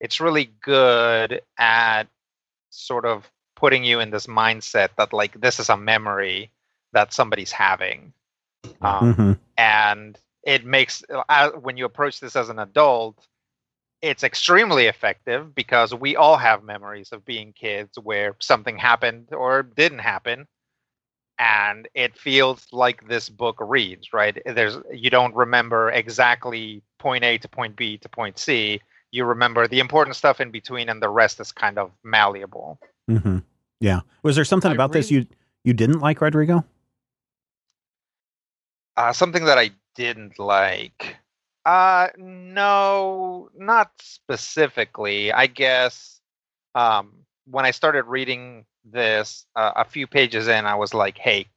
it's really good at sort of putting you in this mindset that like this is a memory that somebody's having. Um, hmm and it makes uh, when you approach this as an adult it's extremely effective because we all have memories of being kids where something happened or didn't happen and it feels like this book reads right there's you don't remember exactly point a to point b to point c you remember the important stuff in between and the rest is kind of malleable hmm Yeah. Was there something I about this you you didn't like, Rodrigo? Uh, something that I didn't like. Uh, no, not specifically. I guess um, when I started reading this, uh, a few pages in, I was like, "Hey,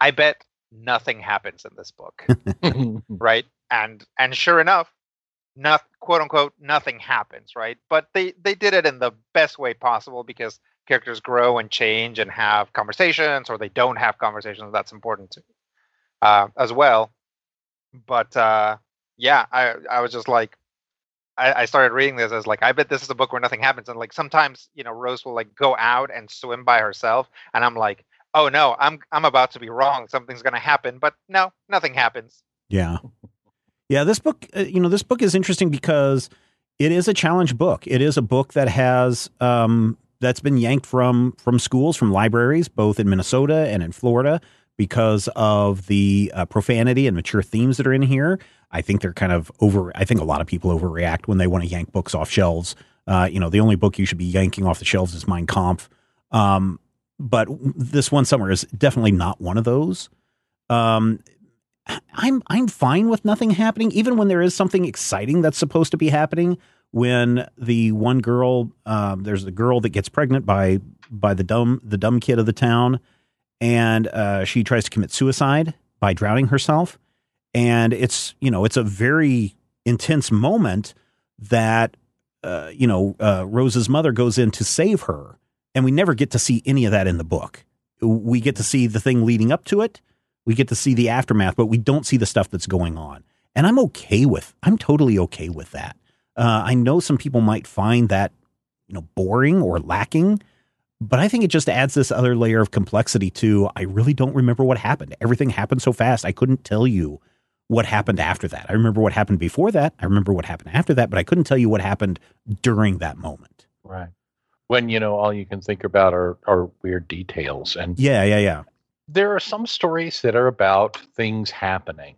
I bet nothing happens in this book, right?" And and sure enough, not quote unquote nothing happens, right? But they they did it in the best way possible because characters grow and change and have conversations, or they don't have conversations. That's important to uh, as well. But uh, yeah, I I was just like, I, I started reading this as like, I bet this is a book where nothing happens, and like sometimes you know Rose will like go out and swim by herself, and I'm like, oh no, I'm I'm about to be wrong. Something's gonna happen, but no, nothing happens. Yeah. Yeah, this book, uh, you know, this book is interesting because it is a challenge book. It is a book that has um, that's been yanked from from schools, from libraries, both in Minnesota and in Florida, because of the uh, profanity and mature themes that are in here. I think they're kind of over. I think a lot of people overreact when they want to yank books off shelves. Uh, you know, the only book you should be yanking off the shelves is Mein Kampf. Um, but this one summer is definitely not one of those. Um, I'm I'm fine with nothing happening, even when there is something exciting that's supposed to be happening. When the one girl, um, there's the girl that gets pregnant by by the dumb the dumb kid of the town, and uh, she tries to commit suicide by drowning herself, and it's you know it's a very intense moment that uh, you know uh, Rose's mother goes in to save her, and we never get to see any of that in the book. We get to see the thing leading up to it we get to see the aftermath, but we don't see the stuff that's going on. And I'm okay with, I'm totally okay with that. Uh, I know some people might find that, you know, boring or lacking, but I think it just adds this other layer of complexity to, I really don't remember what happened. Everything happened so fast. I couldn't tell you what happened after that. I remember what happened before that. I remember what happened after that, but I couldn't tell you what happened during that moment. Right. When, you know, all you can think about are, are weird details. And yeah, yeah, yeah there are some stories that are about things happening.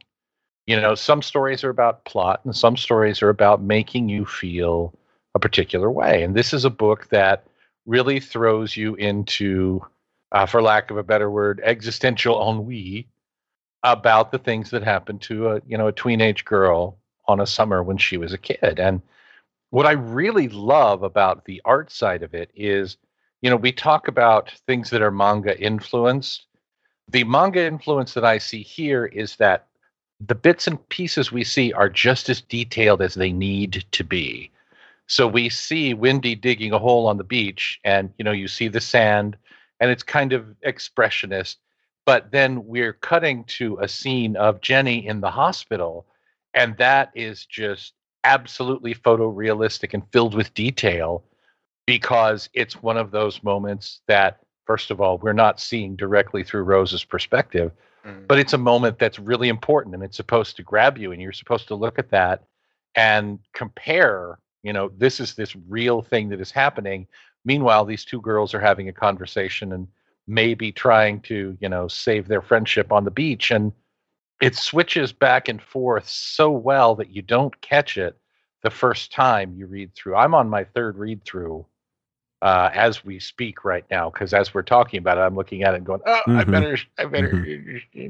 You know, some stories are about plot and some stories are about making you feel a particular way. And this is a book that really throws you into, uh, for lack of a better word, existential ennui about the things that happened to a, you know, a teenage girl on a summer when she was a kid. And what I really love about the art side of it is, you know, we talk about things that are manga influenced the manga influence that I see here is that the bits and pieces we see are just as detailed as they need to be. So we see Wendy digging a hole on the beach, and you know, you see the sand, and it's kind of expressionist. But then we're cutting to a scene of Jenny in the hospital, and that is just absolutely photorealistic and filled with detail because it's one of those moments that First of all, we're not seeing directly through Rose's perspective, mm. but it's a moment that's really important and it's supposed to grab you and you're supposed to look at that and compare, you know, this is this real thing that is happening. Meanwhile, these two girls are having a conversation and maybe trying to, you know, save their friendship on the beach and it switches back and forth so well that you don't catch it the first time you read through. I'm on my third read through uh, as we speak right now because as we're talking about it, I'm looking at it and going, "Oh, mm-hmm. I better, I better." Mm-hmm.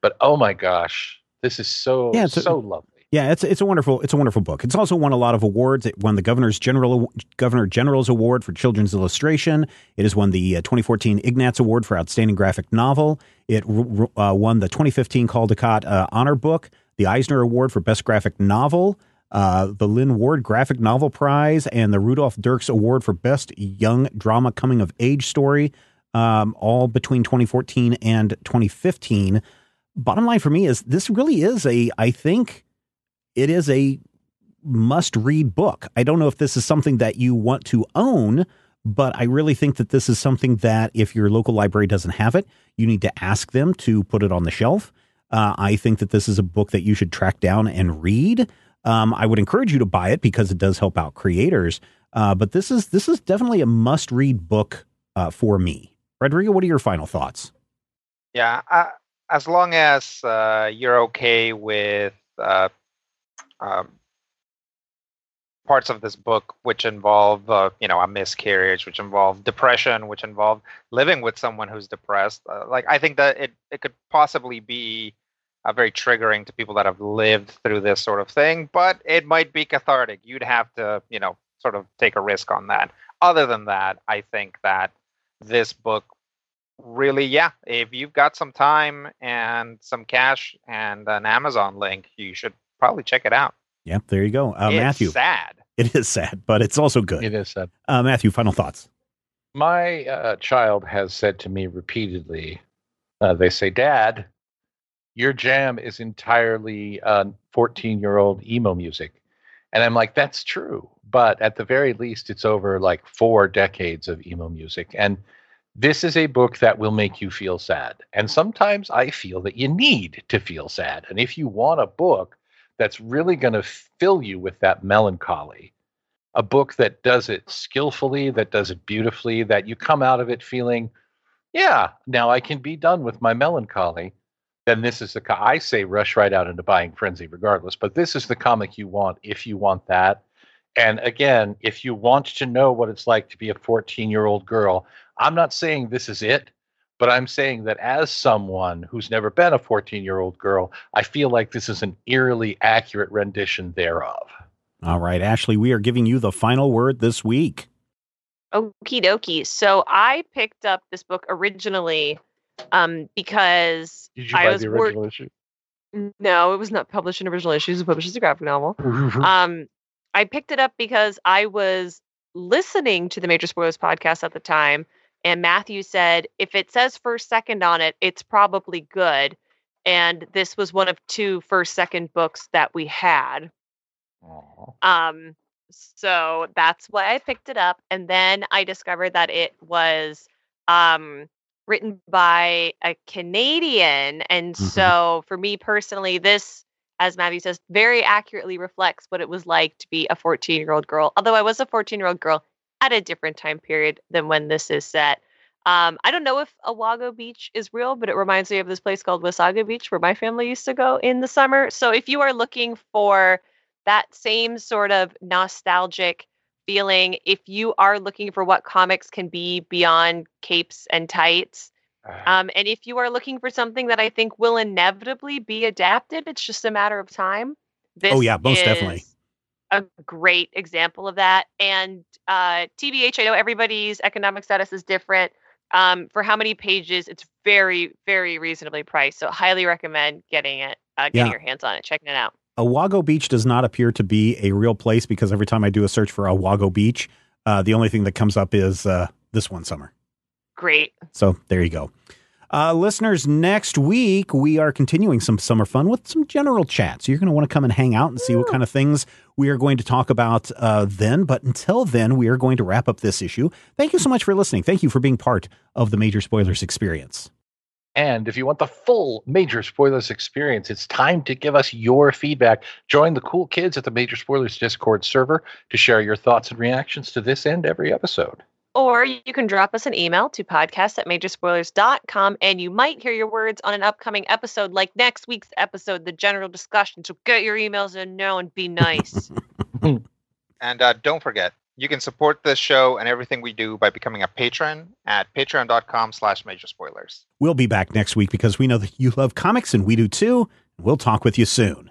But oh my gosh, this is so yeah, so a, lovely. Yeah, it's it's a wonderful it's a wonderful book. It's also won a lot of awards. It won the Governor's General Governor General's Award for Children's Illustration. It has won the uh, 2014 Ignatz Award for Outstanding Graphic Novel. It uh, won the 2015 Caldecott uh, Honor Book, the Eisner Award for Best Graphic Novel, uh, the Lynd Ward Graphic Novel Prize, and the Rudolph Dirks Award for Best Young Drama Coming of Age Story, um, all between 2014 and 2015. Bottom line for me is this really is a, I think it is a must read book. I don't know if this is something that you want to own, but I really think that this is something that if your local library doesn't have it, you need to ask them to put it on the shelf. Uh, I think that this is a book that you should track down and read. Um, I would encourage you to buy it because it does help out creators. Uh, but this is this is definitely a must read book uh, for me. Rodrigo, what are your final thoughts? Yeah, uh, as long as uh, you're okay with uh, um, parts of this book which involve, uh, you know, a miscarriage, which involve depression, which involve living with someone who's depressed, like I think that it it could possibly be uh, very triggering to people that have lived through this sort of thing, but it might be cathartic. You'd have to, you know, sort of take a risk on that. Other than that, I think that this book really, yeah, if you've got some time and some cash and an Amazon link, you should probably check it out. Yep, there you go. Uh, it's Matthew. sad. It is sad, but it's also good. It is sad. Uh, Matthew, final thoughts. My uh, child has said to me repeatedly, uh, they say, Dad, your jam is entirely 14 year old emo music. And I'm like, that's true. But at the very least, it's over like four decades of emo music. And this is a book that will make you feel sad. And sometimes I feel that you need to feel sad. And if you want a book that's really going to fill you with that melancholy, a book that does it skillfully, that does it beautifully, that you come out of it feeling, yeah, now I can be done with my melancholy, then this is the co- I say rush right out into buying frenzy regardless, but this is the comic you want if you want that. And again, if you want to know what it's like to be a 14 year old girl, I'm not saying this is it, but I'm saying that as someone who's never been a 14 year old girl, I feel like this is an eerily accurate rendition thereof. All right, Ashley, we are giving you the final word this week. Okie dokie. So I picked up this book originally um, because Did you I was the wor- issue? No, it was not published in original issues. It was published as a graphic novel. Um, I picked it up because I was listening to the Major Spoilers podcast at the time, and Matthew said if it says first second on it, it's probably good. And this was one of two first second books that we had. Um, so that's why I picked it up. And then I discovered that it was um written by a Canadian. And Mhm. so for me personally, this, as Matthew says, very accurately reflects what it was like to be a 14 year old girl. Although I was a 14 year old girl at a different time period than when this is set. Um, I don't know if Awago Beach is real, but it reminds me of this place called Wasaga Beach where my family used to go in the summer. So if you are looking for that same sort of nostalgic feeling, if you are looking for what comics can be beyond capes and tights, um, and if you are looking for something that I think will inevitably be adapted, it's just a matter of time. This Oh, yeah, most definitely. A great example of that. And uh, TBH, I know everybody's economic status is different. Um, for how many pages, it's very, very reasonably priced. So, highly recommend getting it, uh, getting Yeah. your hands on it, checking it out. Awago Beach does not appear to be a real place because every time I do a search for Awago Beach, uh, the only thing that comes up is uh, this one summer. Great. So there you go. Uh, listeners, next week we are continuing some summer fun with some general chat. So you're going to want to come and hang out and see what kind of things we are going to talk about uh, then. But until then, we are going to wrap up this issue. Thank you so much for listening. Thank you for being part of the Major Spoilers experience. And if you want the full Major Spoilers experience, it's time to give us your feedback. Join the cool kids at the Major Spoilers Discord server to share your thoughts and reactions to this and every episode. Or you can drop us an email to podcast at majorspoilers.com and you might hear your words on an upcoming episode like next week's episode, the general discussion. So get your emails in now and be nice. And uh, don't forget, you can support this show and everything we do by becoming a patron at patreon.com slash major spoilers. We'll be back next week because we know that you love comics and we do too. We'll talk with you soon.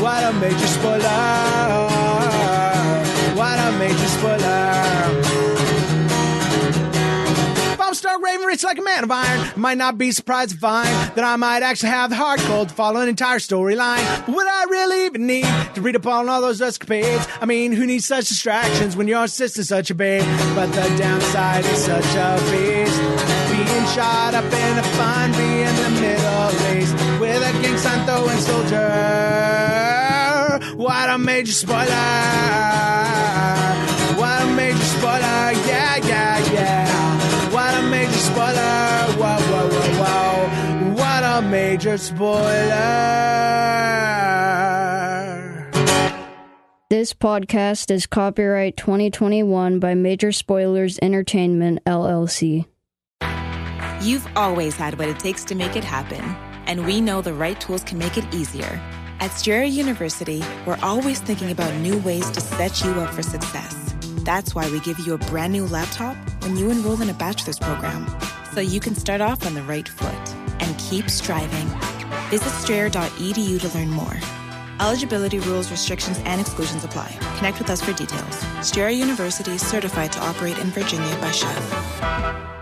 What a major spoiler! What a major spoiler! If I'm Raven rich like a man of iron, might not be surprised if I that I might actually have the heart cold to follow an entire storyline. But would I really even need to read up on all those escapades? I mean, who needs such distractions when your sister's such a babe? But the downside is such a beast. Being shot up in a fun bee in the Middle East with a gang sign throwing soldier. What a major spoiler! What a major spoiler! Yeah, yeah, yeah. What a major spoiler. Whoa, whoa, whoa, whoa. What a major spoiler. This podcast is copyright 2021 by Major Spoilers Entertainment, LLC. You've always had what it takes to make it happen, and we know the right tools can make it easier. At Strayer University, we're always thinking about new ways to set you up for success. That's why we give you a brand new laptop when you enroll in a bachelor's program, so you can start off on the right foot and keep striving. Visit strayer.edu to learn more. Eligibility rules, restrictions, and exclusions apply. Connect with us for details. Strayer University is certified to operate in Virginia by SCHEV.